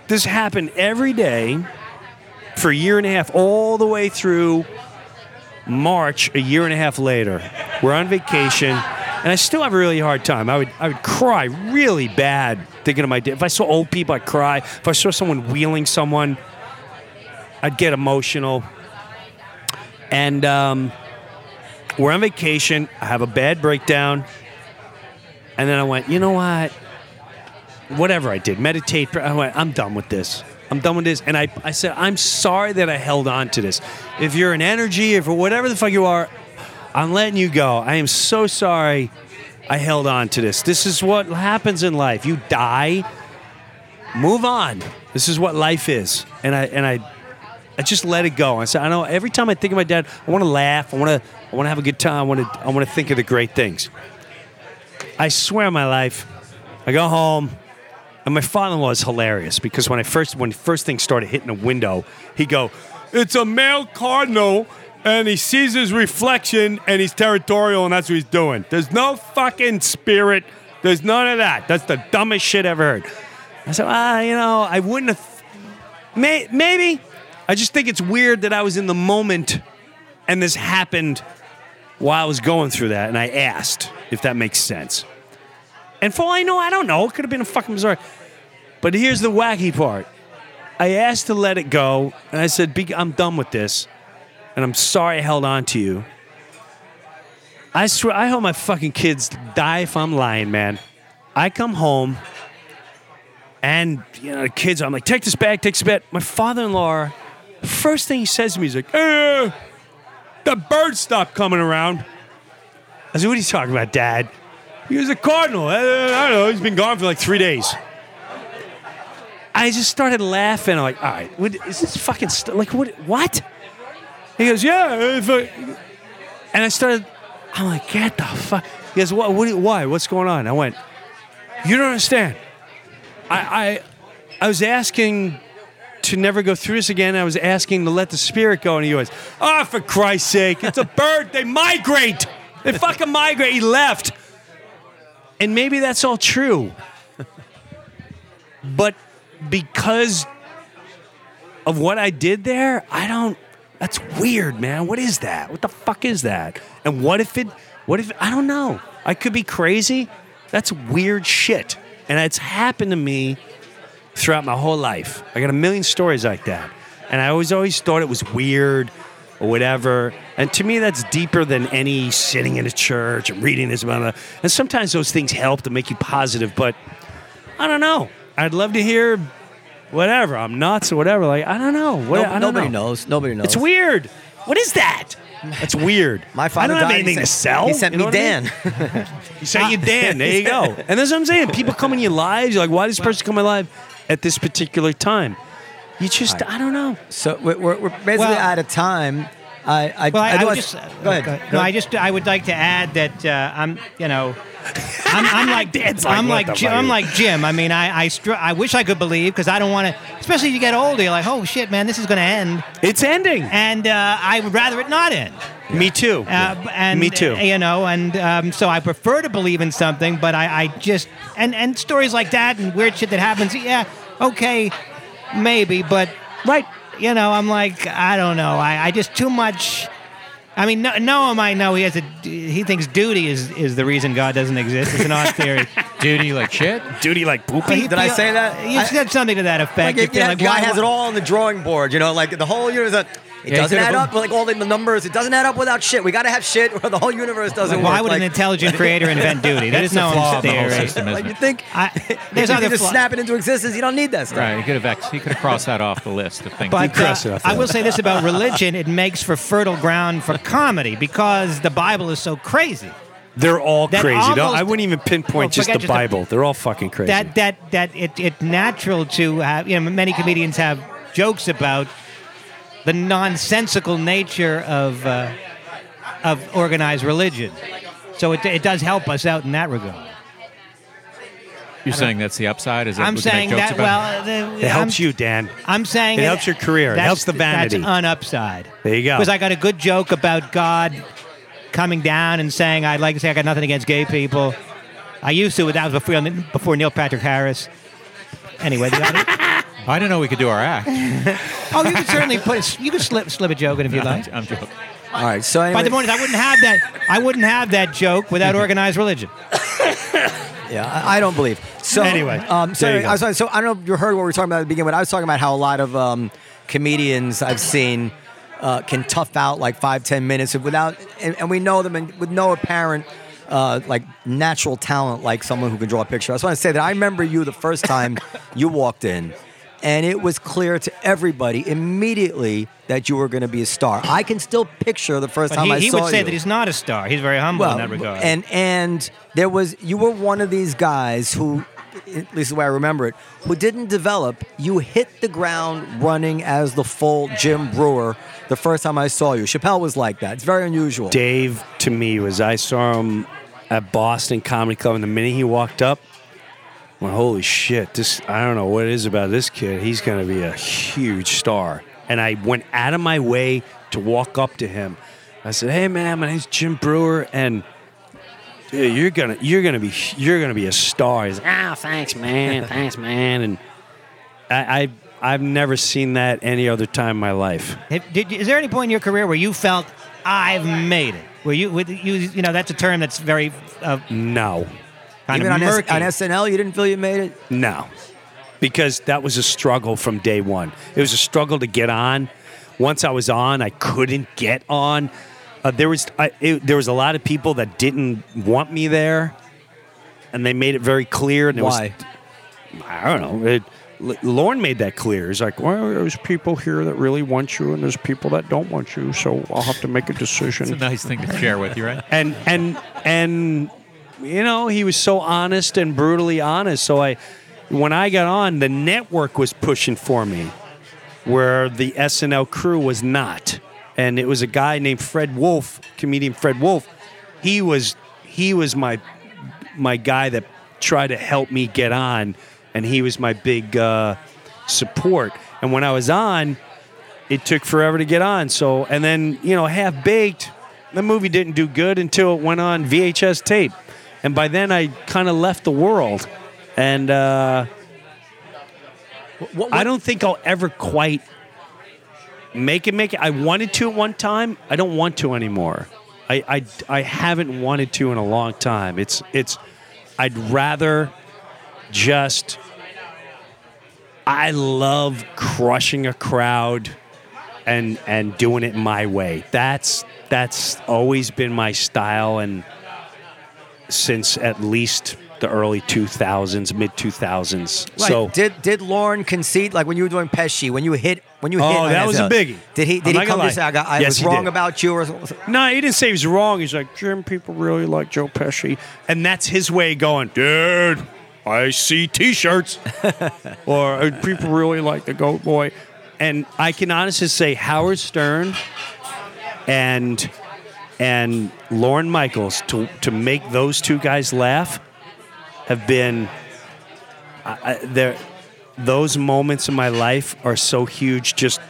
Speaker 5: this happened every day for a year and a half, all the way through March, a year and a half later. We're on vacation, and I still have a really hard time. I would I would cry really bad thinking of my dad. If I saw old people, I'd cry. If I saw someone wheeling someone, I'd get emotional. And um, we're on vacation. I have a bad breakdown, and then I went, you know what? Whatever I did, meditate. I went, I'm done with this. I'm done with this. And I, I said, I'm sorry that I held on to this. If you're an energy, if whatever the fuck you are, I'm letting you go. I am so sorry I held on to this. This is what happens in life. You die, move on. This is what life is. And I and I I just let it go. I said, I know every time I think of my dad, I want to laugh. I want to I want to have a good time. I want to I want to think of the great things. I swear my life, I go home, and my father-in-law is hilarious because when I first when first thing started hitting the window, he go, "It's a male cardinal." And he sees his reflection and he's territorial and that's what he's doing. There's no fucking spirit. There's none of that. That's the dumbest shit I ever heard. I said, ah, you know, I wouldn't have. May, maybe. I just think it's weird that I was in the moment and this happened while I was going through that. And I asked if that makes sense. And for all I know, I don't know. It could have been a fucking bizarre. But here's the wacky part. I asked to let it go, and I said, I'm done with this, and I'm sorry I held on to you. I swear, I hope my fucking kids die if I'm lying, man. I come home, and, you know, the kids, I'm like, take this bag, take this bag. My father in law, first thing he says to me is like, eh, the birds stopped coming around. I said, what are you talking about, Dad? He was a cardinal. I don't know. He's been gone for like three days. I just started laughing. I'm like, all right, what, is this fucking st- like what? What? He goes, yeah. And I started. I'm like, get the fuck. He goes, what? what you- why? What's going on? I went, you don't understand. I, I, I was asking to never go through this again. I was asking to let the spirit go, and he goes, "Ah, for Christ's sake, it's a bird. They migrate. They fucking migrate." He left, and maybe that's all true, but because of what I did there, I don't. That's weird, man. What is that? What the fuck is that? And what if it? What if I don't know? I could be crazy. That's weird shit, and it's happened to me throughout my whole life. I got a million stories like that. And I always always thought it was weird or whatever. And to me that's deeper than any sitting in a church and reading this about and sometimes those things help to make you positive, but I don't know. I'd love to hear whatever. I'm nuts or whatever. Like I don't know. What,
Speaker 1: No-
Speaker 5: I don't
Speaker 1: nobody
Speaker 5: know.
Speaker 1: knows. Nobody knows.
Speaker 5: It's weird. What is that? That's weird.
Speaker 1: My father
Speaker 5: I don't have
Speaker 1: died, he
Speaker 5: anything to
Speaker 1: sent-
Speaker 5: sell.
Speaker 1: He sent
Speaker 5: You
Speaker 1: me
Speaker 5: know what I mean?
Speaker 1: Dan.
Speaker 5: He sent you Dan. There you go. And that's what I'm saying. People come in your lives. You're like, why does this person come in my life at this particular time? You just, I don't know.
Speaker 1: so we're, we're we're basically
Speaker 2: Well-
Speaker 1: out of time. I, I,
Speaker 2: Well, I,
Speaker 1: do
Speaker 2: I would
Speaker 1: want-
Speaker 2: just
Speaker 1: go ahead.
Speaker 2: No, I just I would like to add that uh, I'm you know. I'm, I'm like
Speaker 5: Dan's like,
Speaker 2: I'm
Speaker 5: what
Speaker 2: like Jim. I'm like Jim. I mean, I I, str- I wish I could believe because I don't want to. Especially as you get older, you're like, oh shit, man, this is going to end,
Speaker 5: It's ending.
Speaker 2: and uh, I would rather it not end.
Speaker 5: Me too.
Speaker 2: Uh, and
Speaker 5: Me too.
Speaker 2: uh, you know, and um, so I prefer to believe in something, but I, I just and and stories like that and weird shit that happens. Yeah, okay, maybe, but
Speaker 5: right.
Speaker 2: You know, I'm like, I don't know. I, I just too much. I mean, no, Noah might know he has a. He thinks duty is is the reason God doesn't exist. It's an odd theory.
Speaker 3: Duty like shit.
Speaker 5: Duty like poopy.
Speaker 2: He
Speaker 1: Did I say that?
Speaker 2: You
Speaker 1: I-
Speaker 2: said something to that effect.
Speaker 1: Like,
Speaker 2: You
Speaker 1: it,
Speaker 2: feel
Speaker 1: yeah,
Speaker 2: like,
Speaker 1: guy
Speaker 2: why-
Speaker 1: has it all on the drawing board. You know, like the whole year is universe. It
Speaker 3: Yeah,
Speaker 1: doesn't add up. Like all the numbers, it doesn't add up without shit. We got to have shit, or the whole universe doesn't
Speaker 2: Like,
Speaker 1: work.
Speaker 2: why would an intelligent creator invent duty? That's
Speaker 3: is a
Speaker 2: no
Speaker 3: flaw
Speaker 2: one's
Speaker 3: in the whole system,
Speaker 1: Like
Speaker 3: isn't
Speaker 1: you think?
Speaker 2: I,
Speaker 1: if
Speaker 2: there's
Speaker 1: you
Speaker 2: other
Speaker 1: just
Speaker 2: flaw-
Speaker 1: snap it into existence, you don't need that stuff.
Speaker 3: Right. He could have ex- he could have crossed that off the list of things.
Speaker 2: But
Speaker 5: crossed
Speaker 2: uh,
Speaker 5: it off
Speaker 2: I will say this about religion: it makes for fertile ground for comedy because the Bible is so crazy.
Speaker 5: They're all
Speaker 2: That
Speaker 5: crazy. Don't-
Speaker 2: almost-
Speaker 5: I wouldn't even pinpoint
Speaker 2: Well,
Speaker 5: just the
Speaker 2: forget just the-
Speaker 5: Bible. They're all fucking crazy.
Speaker 2: That that that it it's natural to have. You know, many comedians have jokes about the nonsensical nature of uh, of organized religion. So it, it does help us out in that regard.
Speaker 3: You're saying that's the upside? Is that
Speaker 2: I'm
Speaker 3: we can make
Speaker 2: saying
Speaker 3: jokes
Speaker 2: that.
Speaker 3: about
Speaker 2: Well, the,
Speaker 5: It helps you, Dan.
Speaker 2: I'm saying
Speaker 5: It helps your career. It
Speaker 2: that's-
Speaker 5: helps the vanity.
Speaker 2: That's an upside.
Speaker 5: There you go.
Speaker 2: Because I got a good joke about God coming down and saying, I'd like to say I got nothing against gay people. I used to, but that was before, before Neil Patrick Harris. Anyway, the other,
Speaker 3: I didn't know we could do our act.
Speaker 2: oh, you can certainly put you can slip slip a joke in if you like.
Speaker 3: I'm joking.
Speaker 1: All right. So anyway,
Speaker 2: But the morning, I wouldn't have that. I wouldn't have that joke without organized religion.
Speaker 1: Yeah, I, I don't believe. So
Speaker 5: Anyway,
Speaker 1: um, so,
Speaker 5: there you go.
Speaker 1: I was, so I don't know if you heard what we were talking about at the beginning, but I was talking about how a lot of um, comedians I've seen uh, can tough out like five, ten minutes without, and, and we know them and with no apparent. Uh, like natural talent, like someone who can draw a picture. I just want to say that I remember you the first time you walked in, and it was clear to everybody immediately that you were going to be a star. I can still picture the first
Speaker 2: But
Speaker 1: time
Speaker 2: he,
Speaker 1: I
Speaker 2: he
Speaker 1: saw
Speaker 2: would say
Speaker 1: you
Speaker 2: that he's not a star. He's very humble in that regard.
Speaker 1: and and there was you were one of these guys who, at least the way I remember it, who didn't develop. You hit the ground running as the full Jim Breuer the first time I saw you. Chappelle was like that. It's very unusual.
Speaker 5: Dave to me was I saw him at Boston Comedy Club, and the minute he walked up, well, holy shit! This I don't know what it is about this kid. He's going to be a huge star. And I went out of my way to walk up to him. I said, "Hey, man, my name's Jim Breuer, and dude, you're gonna you're gonna be you're gonna be a star." He's like, "Ah, thanks, man, thanks, man." And I, I I've never seen that any other time in my life.
Speaker 2: Did, is there any point in your career where you felt I've made it? Where you, with you, you know, that's a term that's very uh,
Speaker 5: No.
Speaker 2: Kind
Speaker 1: Even
Speaker 2: of
Speaker 1: on, S-
Speaker 2: murky.
Speaker 1: on SNL, you didn't feel you made it.
Speaker 5: No, because that was a struggle from day one. It was a struggle to get on. Once I was on, I couldn't get on. Uh, there was I, it, there was a lot of people that didn't want me there, and they made it very clear. And it
Speaker 1: Why?
Speaker 5: Was, I don't know. It, L- Lorne made that clear. He's like, well, there's people here that really want you, and there's people that don't want you. So I'll have to make a decision.
Speaker 3: It's a nice thing to share with you, right?
Speaker 5: and and and you know he was so honest and brutally honest so i when i got on the network was pushing for me where the snl crew was not and it was a guy named fred wolf comedian fred wolf he was he was my my guy that tried to help me get on and he was my big uh, support and when i was on it took forever to get on. So, and then, you know, Half Baked, the movie didn't do good until it went on VHS tape. And by then I kind of left the world. And uh, I don't think I'll ever quite make it, make it. I wanted to at one time. I don't want to anymore. I, I, I haven't wanted to in a long time. It's, it's, I'd rather just, I love crushing a crowd and and doing it my way. That's that's always been my style and since at least the early 2000s, mid 2000s.
Speaker 1: Right.
Speaker 5: So
Speaker 1: did did Lorne concede like when you were doing Pesci when you hit when you hit?
Speaker 5: Oh, that was a biggie.
Speaker 1: Did he
Speaker 5: I'm
Speaker 1: did he
Speaker 5: gonna
Speaker 1: come to
Speaker 5: lie.
Speaker 1: say I got I
Speaker 5: Yes,
Speaker 1: was wrong
Speaker 5: did.
Speaker 1: about you or something?
Speaker 5: no, he didn't say he was wrong. He's like, Jim, people really like Joe Pesci. And that's his way of going, dude, I see t shirts. or "Uh, people really like the Goat Boy. And I can honestly say Howard Stern and and Lorne Michaels to to make those two guys laugh have been I. Those moments in my life are so huge. Just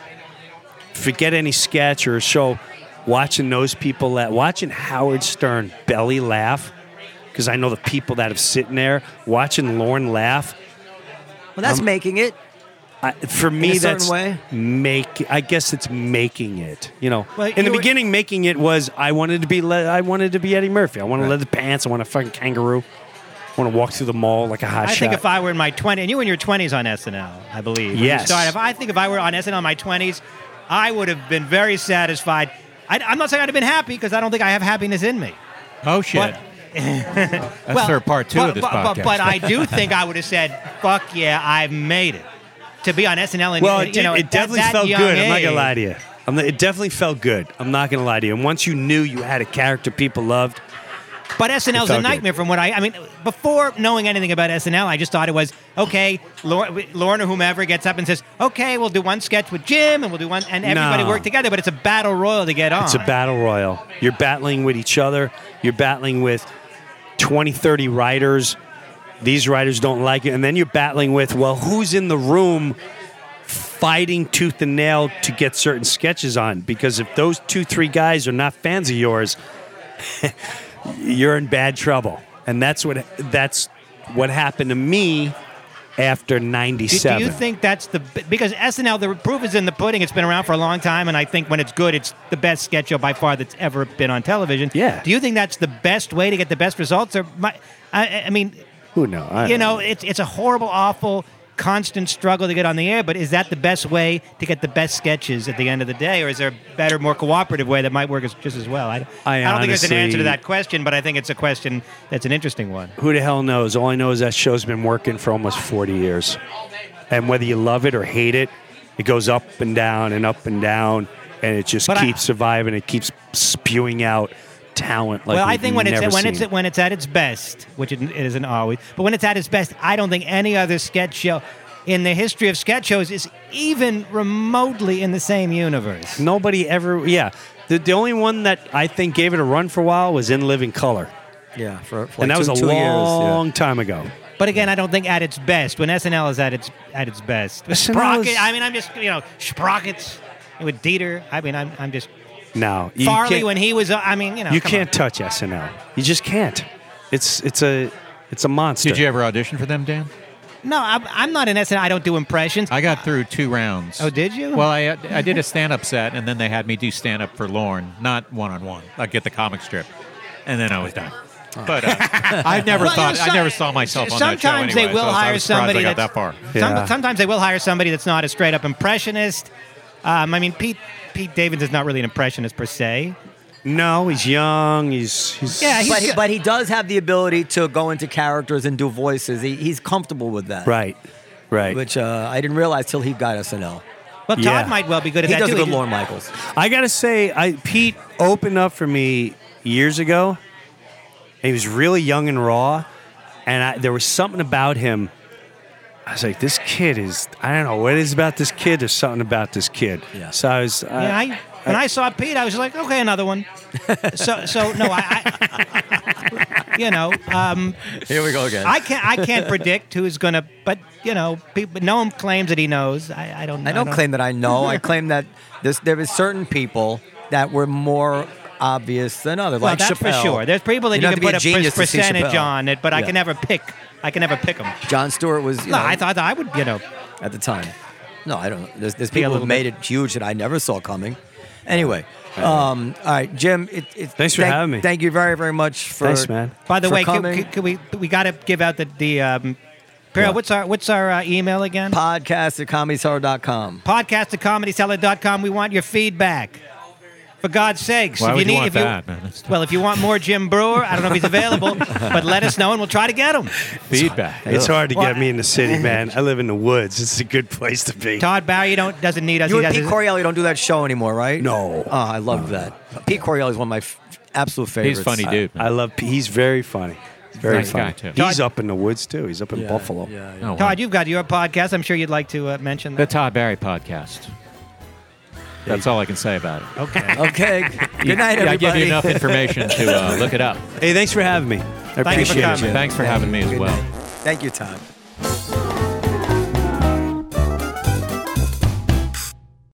Speaker 5: forget any sketch or show. Watching those people laugh, watching Howard Stern belly laugh, because I know the people that have sitting there watching Lorne laugh.
Speaker 1: Well, that's making it.
Speaker 5: I, for me,
Speaker 1: a certain
Speaker 5: that's
Speaker 1: way?
Speaker 5: make. I guess it's making it. You know,
Speaker 2: Well,
Speaker 5: in the
Speaker 2: you were-
Speaker 5: beginning, making it was I wanted to be. Le- I wanted to be Eddie Murphy. I want to leather pants. I want a fucking kangaroo. I want to walk through the mall like a hot
Speaker 2: I
Speaker 5: shot.
Speaker 2: think if I were in my 20s, and you were in your 20s on SNL, I believe. when you
Speaker 5: Yes.
Speaker 2: started. If I think if I were on SNL in my 20s, I would have been very satisfied. I, I'm not saying I'd have been happy because I don't think I have happiness in me.
Speaker 3: Oh shit!
Speaker 2: But-
Speaker 3: That's third part two
Speaker 2: but,
Speaker 3: of this
Speaker 2: but,
Speaker 3: podcast.
Speaker 2: But, but I do think I would have said, "Fuck yeah, I've made it." To be on SNL, and
Speaker 5: well,
Speaker 2: you
Speaker 5: it,
Speaker 2: know,
Speaker 5: it
Speaker 2: at
Speaker 5: definitely
Speaker 2: that
Speaker 5: felt good. I'm not gonna lie to you. Not- it definitely felt good. I'm not gonna lie to you. And once you knew you had a character people loved,
Speaker 2: But SNL's a
Speaker 5: good.
Speaker 2: nightmare from what I. I mean, before knowing anything about SNL, I just thought it was okay. Lorne, Lorne or whomever gets up and says, "Okay, we'll do one sketch with Jim, and we'll do one," and everybody
Speaker 5: No.
Speaker 2: work together. But it's a battle royal to get on.
Speaker 5: It's a battle royal. You're battling with each other. You're battling with 20, 30 writers. These writers don't like it. And then you're battling with, well, who's in the room fighting tooth and nail to get certain sketches on? Because if those two, three guys are not fans of yours, you're in bad trouble. And that's what that's what happened to me after
Speaker 2: Do, do you think that's the because SNL the proof is in the pudding? It's been around for a long time, and I think when it's good, it's the best sketch show by far that's ever been on television.
Speaker 5: Yeah.
Speaker 2: Do you think that's the best way to get the best results? Or my, I, I mean,
Speaker 5: Who knows? I
Speaker 2: you know, it's it's a horrible, awful, constant struggle to get on the air. But is that the best way to get the best sketches at the end of the day, or is there a better, more cooperative way that might work as, just as well? I,
Speaker 5: I
Speaker 2: don't think there's an answer to that question, but I think it's a question that's an interesting one.
Speaker 5: who the hell knows? All I know is that show's been working for almost 40 years. And whether you love it or hate it, it goes up and down and up and down, and it just
Speaker 2: But I-
Speaker 5: keeps surviving. It keeps spewing out talent like
Speaker 2: well, I
Speaker 5: we've
Speaker 2: think when it's
Speaker 5: never
Speaker 2: when it's when it's at its best, which it, it isn't always, but when it's at its best, I don't think any other sketch show in the history of sketch shows is even remotely in the same universe.
Speaker 5: Nobody ever, yeah. The, the only one that I think gave it a run for a while was In Living Color.
Speaker 1: Yeah, for, for
Speaker 5: and
Speaker 1: like
Speaker 5: that
Speaker 1: two,
Speaker 5: was a
Speaker 1: two years, yeah.
Speaker 5: long time ago.
Speaker 2: But again, I don't think at its best when SNL is at its at its best.
Speaker 5: SNL
Speaker 2: Sprocket. I mean, I'm just you know Sprockets with Dieter. I mean, I'm I'm just
Speaker 5: No. You
Speaker 2: Farley
Speaker 5: can't-
Speaker 2: when he was. uh, I mean, you know,
Speaker 5: You
Speaker 2: come
Speaker 5: can't
Speaker 2: on.
Speaker 5: touch SNL. You just can't. It's it's a it's a monster.
Speaker 3: Did you ever audition for them, Dan?
Speaker 2: No, I'm, I'm not an SNL. I don't do impressions.
Speaker 3: I got through two rounds.
Speaker 2: Oh, did you?
Speaker 3: Well, I I did a stand up set, and then they had me do stand up for Lorne, not one on one. I get the comic strip, and then I was done. But uh, I never
Speaker 2: Well, you
Speaker 3: thought
Speaker 2: know,
Speaker 3: I never saw myself on that show
Speaker 2: sometimes they will
Speaker 3: so I
Speaker 2: hire
Speaker 3: was surprised
Speaker 2: somebody
Speaker 3: I got
Speaker 2: that's-
Speaker 3: that far.
Speaker 2: Some,
Speaker 5: Yeah.
Speaker 2: sometimes they will hire somebody that's not a straight up impressionist. Um, I mean, Pete Pete Davidson is not really an impressionist per se.
Speaker 5: No, he's young. He's he's
Speaker 2: Yeah, he's
Speaker 1: But he, but he does have the ability to go into characters and do voices. He, he's comfortable with that.
Speaker 5: right, right.
Speaker 1: Which uh, I didn't realize till he got SNL.
Speaker 2: Well, Todd
Speaker 5: Yeah.
Speaker 2: might well be good at
Speaker 1: He
Speaker 2: that
Speaker 1: does
Speaker 2: too.
Speaker 1: a good
Speaker 2: He-
Speaker 1: Lorne Michaels.
Speaker 5: I gotta say, I Pete opened up for me years ago. He was really young and raw, and I, there was something about him. I was like, this kid is. I don't know what it is about this kid. There's something about this kid.
Speaker 1: Yeah.
Speaker 5: So I was.
Speaker 2: Yeah, I, when I saw Pete, I was like, okay, another one. so, so no, I, I you know, um,
Speaker 1: Here we go again.
Speaker 2: I can't, I can't predict who's gonna, but you know, people, no one claims that he knows. I, I don't. Know.
Speaker 1: I don't claim that I know. I claim that this, there is certain people that were more obvious than others.
Speaker 2: Well,
Speaker 1: like
Speaker 2: that's
Speaker 1: Chappelle.
Speaker 2: for sure. There's people that
Speaker 1: You
Speaker 2: you, can put a,
Speaker 1: a genius to see
Speaker 2: percentage on it, but I can never pick. I can never pick them.
Speaker 1: Jon Stewart was. You
Speaker 2: No,
Speaker 1: know,
Speaker 2: I thought I would, you know.
Speaker 1: at the time. No, I don't. know. There's, there's people who
Speaker 2: little
Speaker 1: made it huge that I never saw coming. Anyway, um, all right, Jim. It, it,
Speaker 5: Thanks for
Speaker 1: thank,
Speaker 5: having me.
Speaker 1: Thank you very, very much for.
Speaker 5: Thanks, man.
Speaker 2: By the way, can, can, can we we got to give out the the. Um, Peril,
Speaker 1: What?
Speaker 2: what's our what's our uh, email again?
Speaker 1: podcast at comedycellar.com.
Speaker 2: Podcast at comedycellar.com. We want your feedback. For God's sakes.
Speaker 3: Why
Speaker 2: if
Speaker 3: would you
Speaker 2: need,
Speaker 3: want
Speaker 2: if you,
Speaker 3: that, man? That's-
Speaker 2: Well, if you want more Jim Breuer, I don't know if he's available, but let us know and we'll try to get him.
Speaker 3: Feedback.
Speaker 5: It's hard to
Speaker 2: Well,
Speaker 5: get me in the city, man. I live in the woods. It's a good place to be.
Speaker 2: Todd Barry don't doesn't need us.
Speaker 1: You
Speaker 2: He
Speaker 1: and
Speaker 2: does
Speaker 1: Pete
Speaker 2: his-
Speaker 1: Corielli don't do that show anymore, right?
Speaker 5: No.
Speaker 1: Oh, I love that. Pete Correale is one of my f- absolute favorites.
Speaker 3: He's funny dude.
Speaker 5: I love. He's very funny. Very
Speaker 3: Nice
Speaker 5: funny.
Speaker 3: guy, too.
Speaker 5: He's up in the woods too. He's up in
Speaker 1: Yeah,
Speaker 5: Buffalo.
Speaker 1: Yeah, yeah.
Speaker 3: Oh, wow.
Speaker 2: Todd, you've got your podcast. I'm sure you'd like to uh, mention
Speaker 3: The. Todd Barry podcast. That's all I can say about it.
Speaker 2: Okay.
Speaker 1: Okay. Good night,
Speaker 3: Yeah, I give you enough information to uh, look it up.
Speaker 5: Hey, thanks for having me. I
Speaker 2: you for
Speaker 5: appreciate
Speaker 2: coming.
Speaker 5: you.
Speaker 3: Thanks for having me as
Speaker 1: Good
Speaker 3: well.
Speaker 1: night. Thank you, Todd.